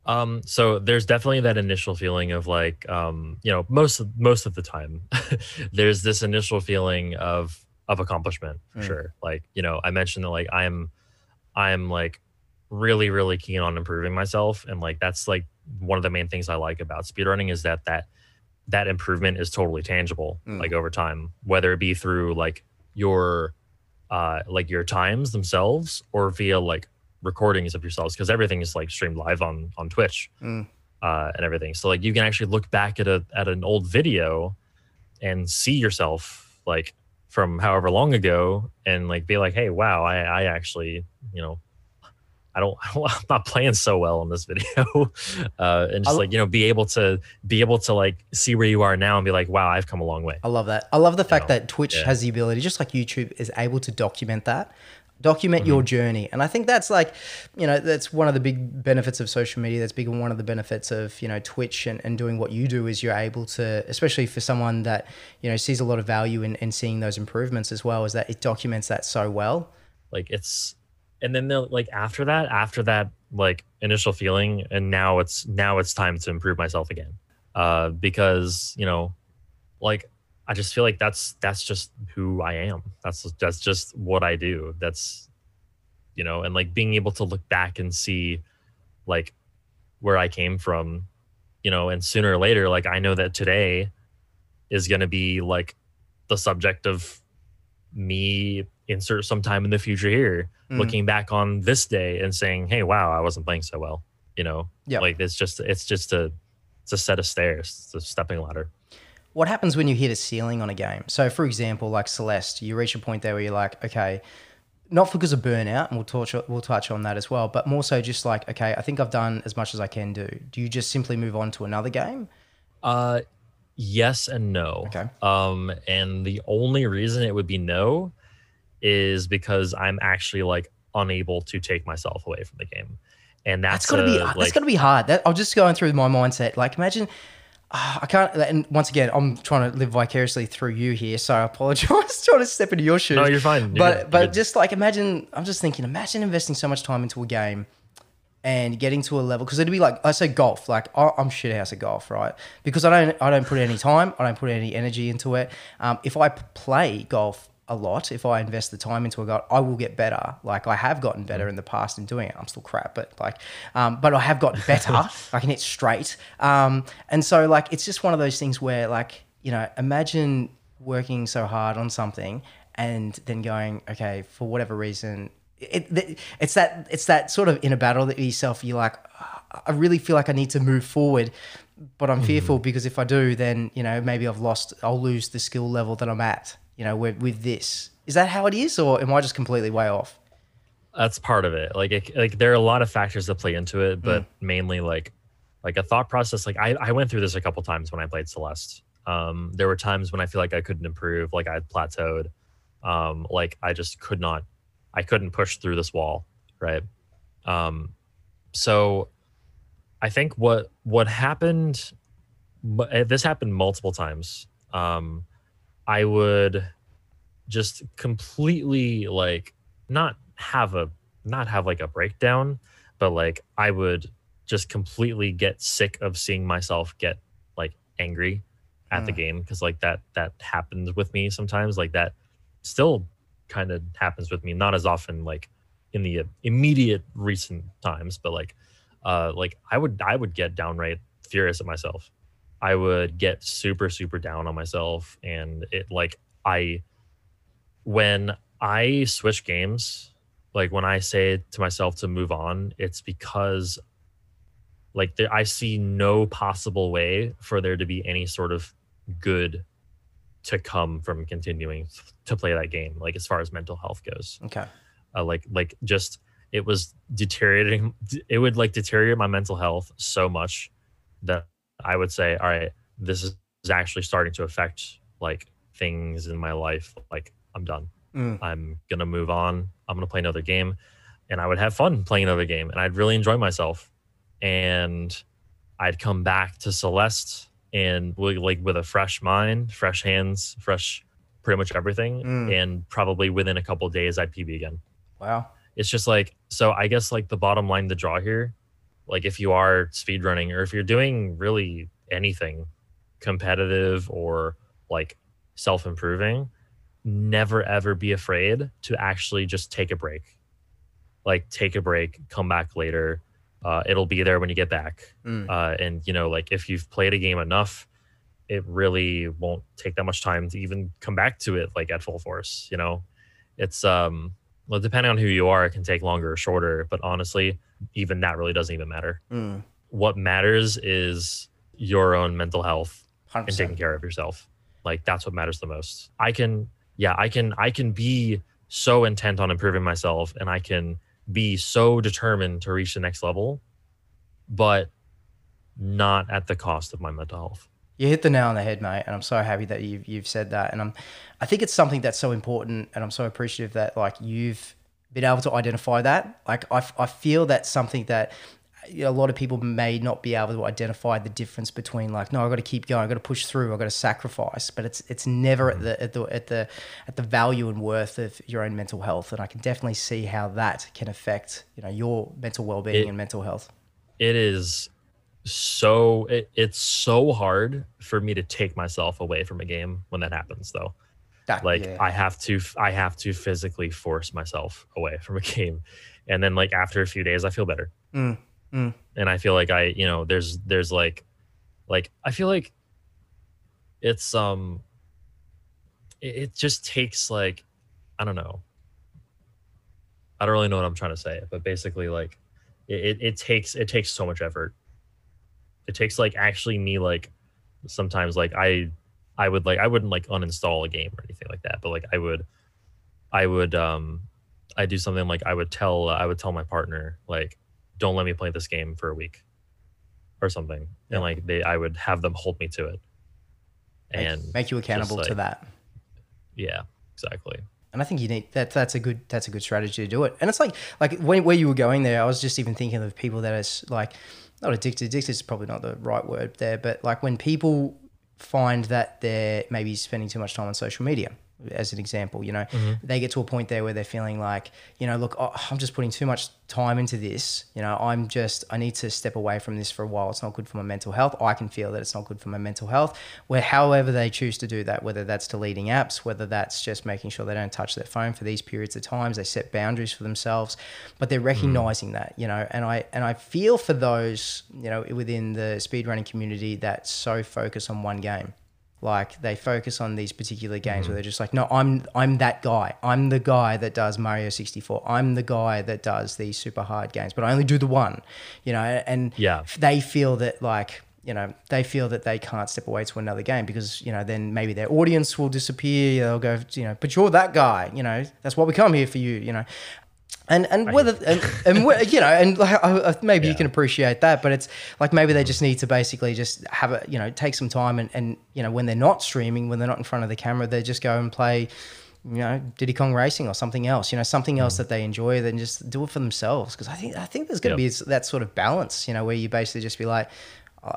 Um, so there's definitely that initial feeling of like, um, you know, most of, most of the time, there's this initial feeling of of accomplishment for Mm. sure. Like, you know, I mentioned that like I'm I'm like really really keen on improving myself, and like that's like one of the main things I like about speedrunning is that that that improvement is totally tangible, Mm. like over time, whether it be through like your uh like your times themselves or via like recordings of yourselves because everything is like streamed live on on Twitch Mm. uh, and everything. So like you can actually look back at a at an old video and see yourself like from however long ago and like be like, hey, wow, I I actually you know. I don't, I'm not playing so well in this video, uh, and just like you know, be able to be able to like see where you are now and be like, wow, I've come a long way. I love that. I love the fact know, that Twitch yeah. has the ability, just like YouTube is able to document that, document Mm-hmm. your journey. And I think that's like, you know, that's one of the big benefits of social media. That's big one of the benefits of, you know, Twitch and, and doing what you do is you're able to, especially for someone that, you know, sees a lot of value in, in seeing those improvements as well, is that it documents that so well. like it's and then they'll like after that after that like initial feeling and now it's now it's time to improve myself again uh because you know like i just feel like that's that's just who i am. That's that's just what i do. That's you know and like being able to look back and see like where i came from you know and sooner or later like i know that today is going to be like the subject of me insert sometime in the future here Mm. looking back on this day and saying hey wow i wasn't playing so well you know? Yeah, like it's just it's just a it's a set of stairs it's a stepping ladder What happens when you hit a ceiling on a game? So, for example, like Celeste, you reach a point there where you're like, okay, not because of burnout, and we'll touch we'll touch on that as well, but more so just like, okay, I think I've done as much as I can do. Do you just simply move on to another game? uh yes and no Okay. um and the only reason it would be no is because i'm actually like unable to take myself away from the game and that's, That's gotta be a, that's like gotta be hard. That I'm just going through my mindset. Like, imagine. Ah, I can't. And once again, I'm trying to live vicariously through you here, so I apologize. trying to step into your shoes. no you're fine You're but good. But good. just like imagine i'm just thinking imagine investing so much time into a game and getting to a level because it'd be like i say golf like I- i'm shit house at golf right because i don't i don't put any time i don't put any energy into it um, if I play golf a lot. If i invest the time into a golf i will get better. Like i have gotten better in the past in doing it. I'm still crap but like um, but i have gotten better. I can hit straight. Um, and so like it's just one of those things where like you know imagine working so hard on something and then going okay for whatever reason it, it it's that it's that sort of inner battle that yourself you're like "Ah, I really feel like I need to move forward but I'm fearful because if I do, then you know maybe I've lost. I'll lose the skill level that I'm at. You know, with, with this, is that how it is, or am I just completely way off? That's part of it. Like, it, like there are a lot of factors that play into it, but mainly like, like a thought process. Like I, I went through this a couple times when I played Celeste. Um, there were times when I feel like I couldn't improve, like I had plateaued, um, like I just could not, I couldn't push through this wall, right? Um, so I think what what happened, uh, this happened multiple times. Um, I would just completely like not have a not have like a breakdown, but like I would just completely get sick of seeing myself get like angry at the Mm. game because like that that happens with me sometimes like that still kind of happens with me not as often like in the immediate recent times but like uh like i would i would get downright furious at myself i would get super super down on myself and it like i when i switch games like when i say to myself to move on it's because like there, i see no possible way for there to be any sort of good to come from continuing to play that game like as far as mental health goes Okay. uh, like like just it was deteriorating it would like deteriorate my mental health so much that i would say all right this is actually starting to affect like things in my life like i'm done Mm. i'm gonna move on i'm gonna play another game and i would have fun playing another game and i'd really enjoy myself and i'd come back to celeste and like with a fresh mind fresh hands fresh pretty much everything Mm. and probably within a couple of days i'd pb again Wow. it's just like so i guess like the bottom line to draw here like if you are speedrunning or if you're doing really anything competitive or like self-improving never ever be afraid to actually just take a break. Like take a break come back later uh, it'll be there when you get back. Mm. uh, and you know like if you've played a game enough it really won't take that much time to even come back to it like at full force you know? It's um well depending on who you are it can take longer or shorter but honestly even that really doesn't even matter Mm. what matters is your own mental health and 100%. taking care of yourself like that's what matters the most i can yeah i can i can be so intent on improving myself and i can be so determined to reach the next level but not at the cost of my mental health You hit the nail on the head, mate, and I'm so happy that you've you've said that. And I'm, I think it's something that's so important, and I'm so appreciative that like you've been able to identify that. Like I, I feel that's something that you know, a lot of people may not be able to identify the difference between like, no, I've got to keep going, I've got to push through, I've got to sacrifice, but it's it's never at mm-hmm. the at the at the at the value and worth of your own mental health. And I can definitely see how that can affect you know your mental well being and mental health. it is so it, it's so hard for me to take myself away from a game when that happens though. That, like yeah. i have to i have to physically force myself away from a game. And then like after a few days i feel better. Mm, mm. and i feel like i you know there's there's like like i feel like it's um it, it just takes like i don't know. I don't really know what i'm trying to say but basically like it, it, it takes it takes so much effort it takes like actually me like sometimes like i i would like i wouldn't like uninstall a game or anything like that but like i would i would um i do something like i would tell i would tell my partner like don't let me play this game for a week or something Yeah. and like they i would have them hold me to it and make you accountable to like- that. yeah exactly And I think you need that. That's a good. That's a good strategy to do it. And it's like like when, where you were going there, I was just even thinking of people that is like not addicted. Addicted is probably not the right word there, but like when people find that they're maybe spending too much time on social media, as an example, you know, mm-hmm. they get to a point there where they're feeling like, you know, look, oh, I'm just putting too much time into this. You know, I'm just, I need to step away from this for a while. It's not good for my mental health. I can feel that it's not good for my mental health. Where, however, they choose to do that, whether that's deleting apps, whether that's just making sure they don't touch their phone for these periods of times, they set boundaries for themselves, but they're mm. recognizing that, you know, and I, and I feel for those, you know, within the speedrunning community that so focus on one game like they focus on these particular games where mm. they're just like no i'm i'm that guy. I'm the guy that does mario 64 i'm the guy that does these super hard games but i only do the one you know? And Yeah. they feel that like you know they feel that they can't step away to another game because you know then maybe their audience will disappear. They'll go you know but you're that guy you know? That's why we come here for you you know and and whether and, and you know and like, maybe you can appreciate that but it's like maybe they just need to basically just have a you know take some time and and you know when they're not streaming when they're not in front of the camera they just go and play you know Diddy Kong Racing or something else you know something else mm. that they enjoy then just do it for themselves. Because I think I think there's going to Yep. be that sort of balance you know where you basically just be like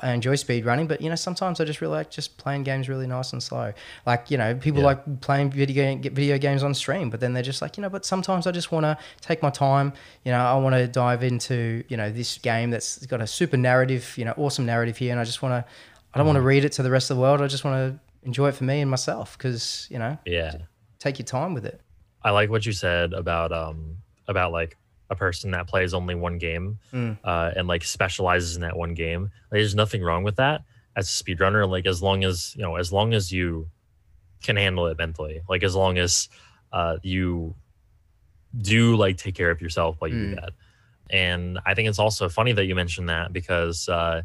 I enjoy speed running, but you know sometimes I just really like just playing games really nice and slow. Like you know people Yeah. like playing video game, get video games on stream, but then they're just like you know. But sometimes I just want to take my time. You know, I want to dive into you know this game that's got a super narrative, you know, awesome narrative here, and I just want to. I don't want to read it to the rest of the world. I just want to enjoy it for me and myself because you know Yeah. take your time with it. I like what you said about um about like a person that plays only one game Mm. uh, and like specializes in that one game. Like, there's nothing wrong with that as a speedrunner. Like as long as you know, as long as you can handle it mentally, like as long as uh, you do like take care of yourself while you do Mm. that. And I think it's also funny that you mentioned that because uh,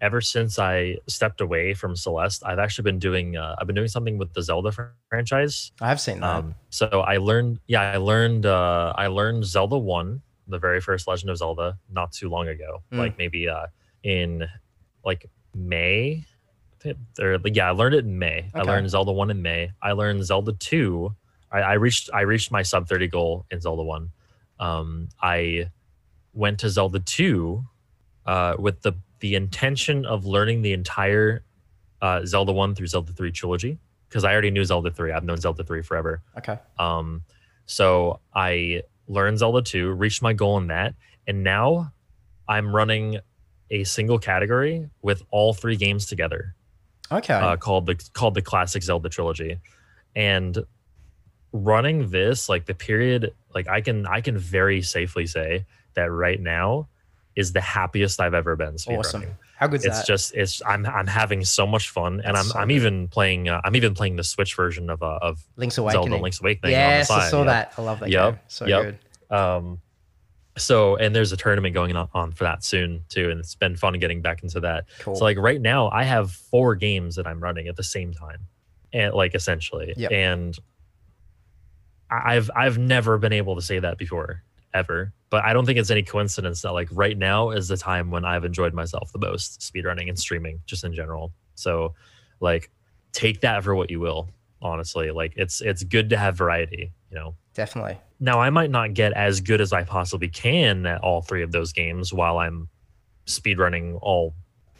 ever since I stepped away from Celeste, I've actually been doing uh, I've been doing something with the Zelda franchise. I have seen that. Um, so I learned, yeah, I learned, uh, I learned Zelda One, the very first Legend of Zelda, not too long ago, Mm. like maybe uh, in like May, or yeah, I learned it in May. I learned Zelda One in May. I learned Zelda Two. I, I reached, I reached my sub thirty goal in Zelda One. Um, I went to Zelda Two uh, with the the intention of learning the entire uh, Zelda One through Zelda Three trilogy because I already knew Zelda Three. I've known Zelda Three forever. okay. Um, so I learned Zelda 2, reached my goal in that, and now I'm running a single category with all three games together, Okay. uh, called the called the classic Zelda trilogy, and running this like the period like I can I can very safely say that right now is the happiest I've ever been awesome. How good's it's that? It's just it's I'm I'm having so much fun, and That's I'm so I'm good. even playing uh, I'm even playing the Switch version of uh, of Link's Zelda Awakening. Link's Awakening. yes, I saw that. I love that Yep. game. So Yep. good. Um, so and there's a tournament going on, on for that soon too, and it's been fun getting back into that. Cool. So like right now, I have four games that I'm running at the same time, and like essentially, Yep. and I've I've never been able to say that before ever. But I don't think it's any coincidence that like right now is the time when I've enjoyed myself the most speedrunning and streaming just in general. So like take that for what you will. Honestly, like it's it's good to have variety. You know, Definitely. now I might not get as good as I possibly can at all three of those games while I'm speedrunning all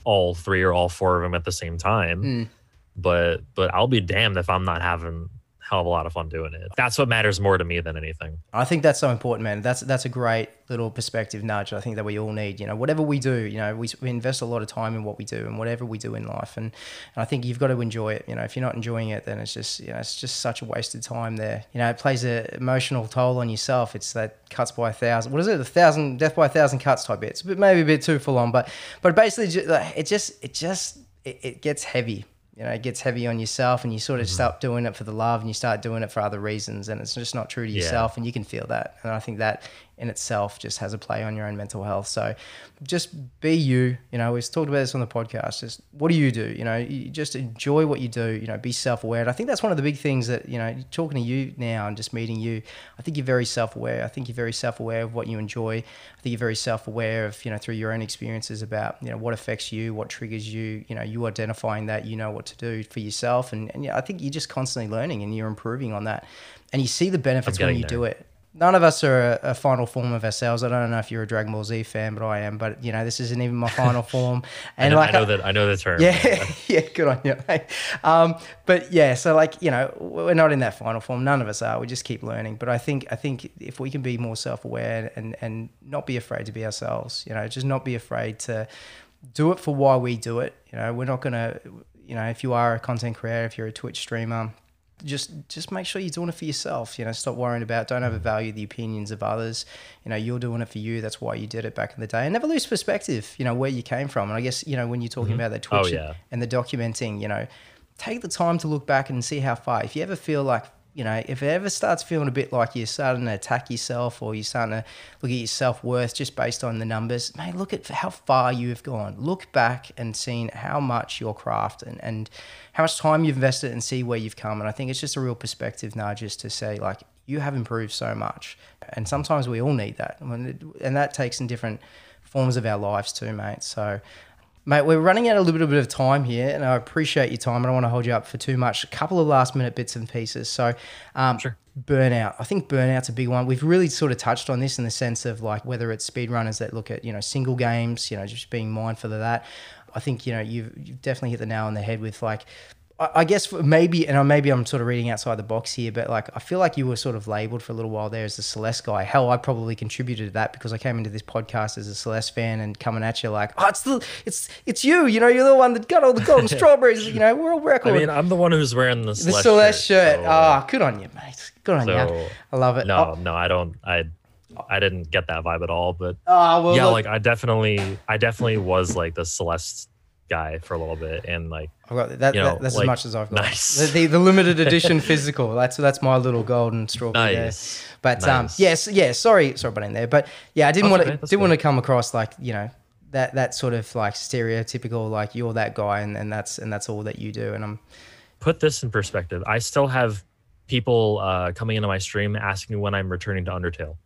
all three or all four of them at the same time. Mm. But but I'll be damned if I'm not having hell of a lot of fun doing it. That's what matters more to me than anything. I think that's so important, man. That's that's a great little perspective nudge. I think that we all need. You know, whatever we do, you know, we, we invest a lot of time in what we do and whatever we do in life, and, and I think you've got to enjoy it. You know, if you're not enjoying it, then it's just you know it's just such a wasted time there. You know, it plays an emotional toll on yourself. It's that cuts by a thousand. What is it? A thousand death by a thousand cuts type bits. But maybe a bit too full on. But but basically, it just it just it, it gets heavy. You know, it gets heavy on yourself, and you sort of mm-hmm. stop doing it for the love, and you start doing it for other reasons, and it's just not true to Yeah. yourself, and you can feel that. And I think that in itself just has a play on your own mental health. So, just be you. You know, we've talked about this on the podcast. Just what do you do? You know, you just enjoy what you do. You know, be self aware. And I think that's one of the big things that you know, talking to you now and just meeting you. I think you're very self aware. I think you're very self aware of what you enjoy. I think you're very self aware of you know through your own experiences about you know what affects you, what triggers you. You know, you identifying that you know what to do for yourself, and and yeah, I think you're just constantly learning and you're improving on that, and you see the benefits when you there. do it none of us are a, a final form of ourselves. I don't know if you're a Dragon Ball Z fan, but I am. But you know, this isn't even my final form. I And know, like, I know that I know the term. yeah, yeah, good on you. Um, but yeah, so like you know, we're not in that final form. None of us are. We just keep learning. But I think I think if we can be more self aware and and not be afraid to be ourselves, you know, just not be afraid to do it for why we do it. You know, we're not gonna, you know, if you are a content creator, if you're a Twitch streamer, just just make sure you're doing it for yourself. You know, stop worrying about. Don't overvalue the opinions of others. You know, you're doing it for you. That's why you did it back in the day, and never lose perspective. You know where you came from. And I guess you know when you're talking mm-hmm. about that oh, Twitch Oh, yeah. and the documenting. You know, take the time to look back and see how far. If you ever feel like you know, if it ever starts feeling a bit like you're starting to attack yourself or you're starting to look at your self worth just based on the numbers, mate, look at how far you have gone. Look back and seen how much your craft and, and how much time you've invested and see where you've come. And I think it's just a real perspective nudge just to say, like, you have improved so much. And sometimes we all need that. And that takes in different forms of our lives too, mate. So Mate, we're running out a little bit of time here, and I appreciate your time. I don't want to hold you up for too much. A couple of last minute bits and pieces. So, um, Sure. burnout. I think burnout's a big one. We've really sort of touched on this in the sense of like whether it's speedrunners that look at you know single games, you know, just being mindful of that. I think you know you've, you've definitely hit the nail on the head with like I guess maybe, and maybe I'm sort of reading outside the box here, but like I feel like you were sort of labeled for a little while there as the Celeste guy. Hell, I probably contributed to that because I came into this podcast as a Celeste fan and coming at you like, oh, it's the, it's, it's you. You know, you're the one that got all the golden strawberries. You know, world record. I mean, I'm the one who's wearing the the Celeste, Celeste shirt. so, Ah, good on you, mate. Good on you. I love it. no, Oh, no, I don't. I I didn't get that vibe at all. But oh, well, yeah, look, like I definitely, I definitely was like the Celeste guy for a little bit, and like I've got that, you that- know, that's as much as I've got. nice. The, the, the limited edition physical. That's that's my little golden strawberry there. nice. But um, Nice. yes, yeah. Sorry, sorry about in there. But yeah, I didn't want to didn't want to come across like you know that that sort of like stereotypical like you're that guy and, and that's and that's all that you do. And I'm Put this in perspective. I still have people uh, coming into my stream asking me when I'm returning to Undertale,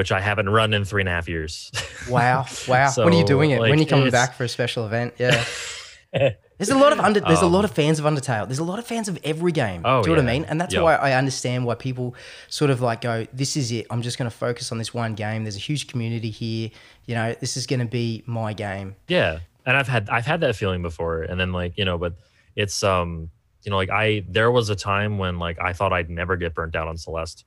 which I haven't run in three and a half years. wow, wow. when are you doing it? when are you coming back for a special event? Yeah. There's a lot of under. There's a lot of fans of Undertale. There's a lot of fans of every game. Um, Oh, Do you know what I mean? And that's Yeah. why I understand why people sort of like go, "This is it. I'm just going to focus on this one game. There's a huge community here. You know, this is going to be my game." Yeah, and I've had I've had that feeling before, and then like you know, but it's um you know like I there was a time when like I thought I'd never get burnt out on Celeste,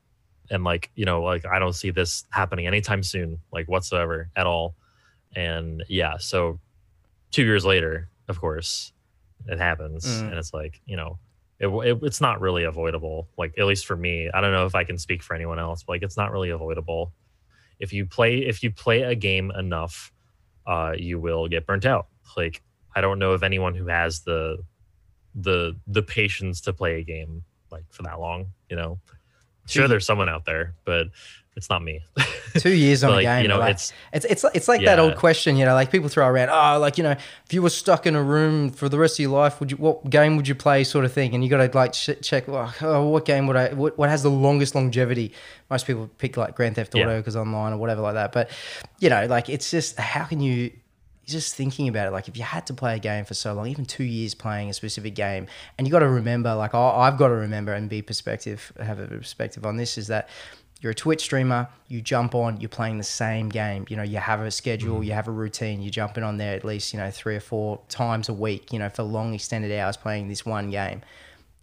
and like you know like I don't see this happening anytime soon, like whatsoever at all, and yeah, so two years later, of course, it happens, Mm. and it's like you know. It, it, it's not really avoidable like at least for me i don't know if i can speak for anyone else but like it's not really avoidable if you play if you play a game enough uh, you will get burnt out. Like I don't know of anyone who has the the the patience to play a game like for that long. You know, sure, there's mm-hmm. someone out there, but it's not me. Two years on like a game. you know, like, it's It's it's like, it's like that old question, you know, like people throw around, oh, like you know, if you were stuck in a room for the rest of your life, would you what game would you play, sort of thing, and you got to like ch- check, well, oh, what game would I, what, what has the longest longevity? Most people pick like Grand Theft Auto Yeah. because online or whatever like that, but you know, like it's just how can you just thinking about it, like if you had to play a game for so long, even two years playing a specific game, and you got to remember, like I, I've got to remember and be perspective, have a perspective on this, is that you're a Twitch streamer, you jump on, you're playing the same game. You know, you have a schedule, mm. you have a routine, you're jumping on there at least, you know, three or four times a week, you know, for long extended hours playing this one game.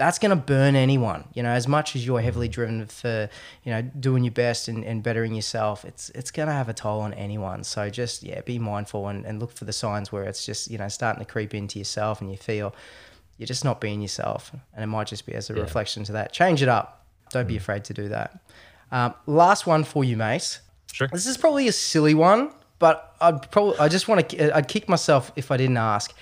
That's going to burn anyone, you know, as much as you're heavily driven for, you know, doing your best and, and bettering yourself, it's it's going to have a toll on anyone. So just, yeah, be mindful and, and look for the signs where it's just, you know, starting to creep into yourself and you feel you're just not being yourself. And it might just be as a reflection to that. Change it up. Don't be afraid to do that. Um, last one for you, mate. sure. This is probably a silly one, but I'd probably I just want to I'd kick myself if I didn't ask.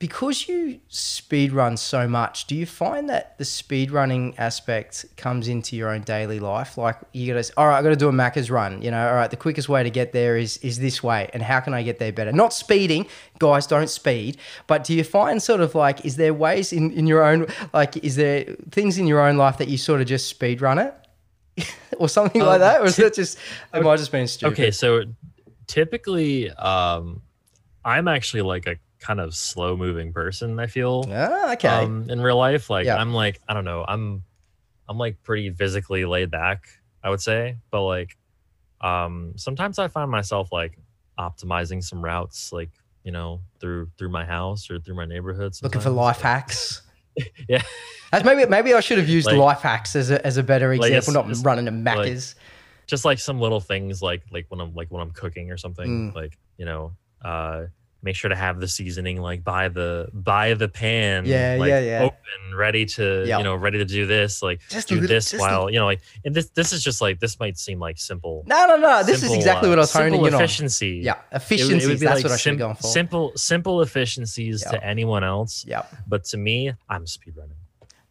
Because you speed run so much, do you find that the speed running aspect comes into your own daily life? Like you gotta, all right, I got to do a Macca's run. You know, all right, the quickest way to get there is is this way, and how can I get there better? Not speeding, guys, don't speed. But do you find sort of like, is there ways in in your own like, is there things in your own life that you sort of just speed run it? or something like that, or is that just am I just being stupid? Okay, so typically, um, I'm actually like a kind of slow moving person. I feel Ah, okay. um, in real life. Like Yeah. I'm like I don't know. I'm I'm like pretty physically laid back. I would say, but like um, sometimes I find myself like optimizing some routes, like you know through through my house or through my neighborhood. Looking for life hacks. Yeah. That's maybe maybe I should have used Like- life hacks as a, as a better example, it's- not running to Macca's. just like some little things like like when I'm like when I'm cooking or something Mm. like you know uh make sure to have the seasoning like by the by the pan Yeah, like, yeah, yeah. open ready to Yeah. you know ready to do this like Just do little- this just a- while you know like and this this is just like this might seem like simple no, no, no. This is exactly uh, what I was simple honing in on. efficiency Yeah, efficiency would- it efficiencies. would be that's like what I should sim- gone for. simple simple efficiencies Yeah. to anyone else yeah, but to me i'm speedrunning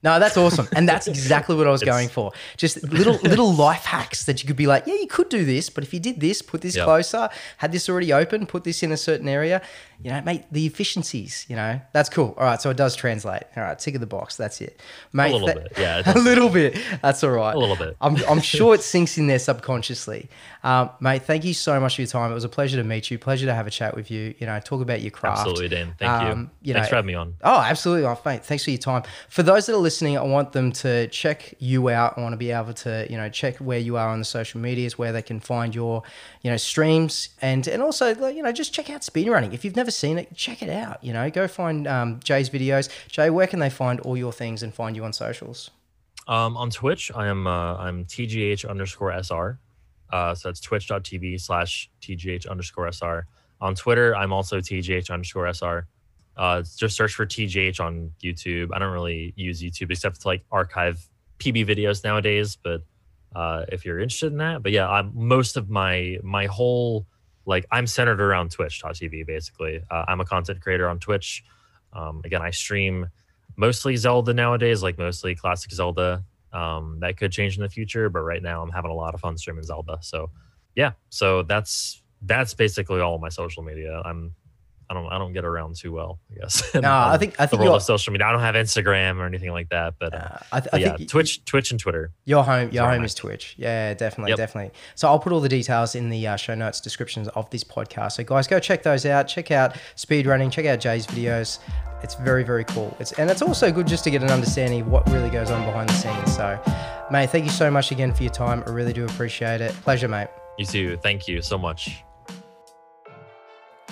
No, that's awesome, and that's exactly what I was going for. Just little little life hacks that you could be like, yeah, you could do this, but if you did this, put this Yep. closer, had this already open, put this in a certain area, you know, mate, the efficiencies, you know, that's cool. All right, so it does translate. All right, tick of the box. That's it, mate. A little tha- bit, yeah, a little bit. That's all right. A little bit. I'm, I'm sure it sinks in there subconsciously. Um, mate, thank you so much for your time. It was a pleasure to meet you. Pleasure to have a chat with you. You know, talk about your craft. Absolutely, Dan. Thank Um, you. you Thanks know- for having me on. Oh, absolutely. Oh, mate, thanks for your time. For those that are listening, I want them to check you out. I want to be able to, you know, check where you are on the social medias, where they can find your, you know, streams, and and also, you know, just check out speedrunning. If you've never seen it, check it out. You know, go find um, Jay's videos. Jay, where can they find all your things and find you on socials? Um, on Twitch, I am uh, I'm tgh underscore sr. Uh, so that's twitch.tv slash tgh underscore sr. On Twitter, I'm also tgh underscore sr. Uh, just search for tgh on YouTube. I don't really use YouTube except to like archive PB videos nowadays, but uh, if you're interested in that, but yeah, I'm most of my my whole like I'm centered around Twitch.tv basically. Uh, I'm a content creator on Twitch. Um, again, I stream mostly Zelda nowadays, like mostly classic Zelda. Um, that could change in the future, but right now I'm having a lot of fun streaming Zelda. So yeah, so that's that's basically all my social media. I'm I don't I don't get around too well, I guess. No, I think I the think of social media. I don't have Instagram or anything like that, but, uh, uh, I, th- but I yeah, think Twitch, Twitch, and Twitter. Your home, your home is. Twitch. Yeah, definitely, Yep. definitely. So I'll put all the details in the uh, show notes descriptions of this podcast. So guys, go check those out. Check out speedrunning. Check out Jay's videos. It's very, very cool. It's and it's also good just to get an understanding of what really goes on behind the scenes. So, mate, thank you so much again for your time. I really do appreciate it. Pleasure, mate. You too. Thank you so much.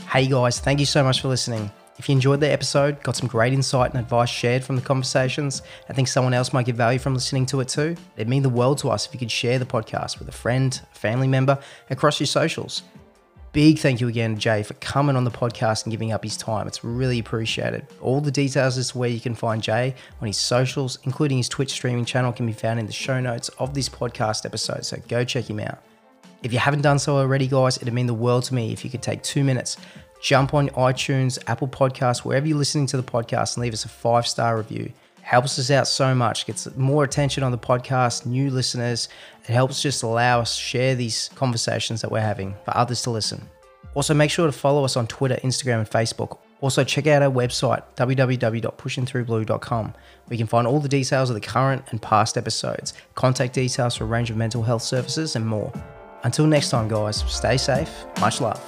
Hey guys, thank you so much for listening. If you enjoyed the episode, got some great insight and advice shared from the conversations, and think someone else might get value from listening to it too, it'd mean the world to us if you could share the podcast with a friend, a family member, across your socials. Big thank you again to Jay for coming on the podcast and giving up his time. It's really appreciated. All the details as to where you can find Jay on his socials, including his Twitch streaming channel, can be found in the show notes of this podcast episode, so go check him out. If you haven't done so already, guys, it'd mean the world to me if you could take two minutes, jump on iTunes, Apple Podcasts, wherever you're listening to the podcast, and leave us a five star review. Helps us out so much, gets more attention on the podcast, new listeners. It helps just allow us share these conversations that we're having for others to listen. Also, make sure to follow us on Twitter, Instagram, and Facebook. Also, check out our website, www.pushingthroughblue.com, you can find all the details of the current and past episodes, contact details for a range of mental health services, and more. Until next time, guys, stay safe. Much love.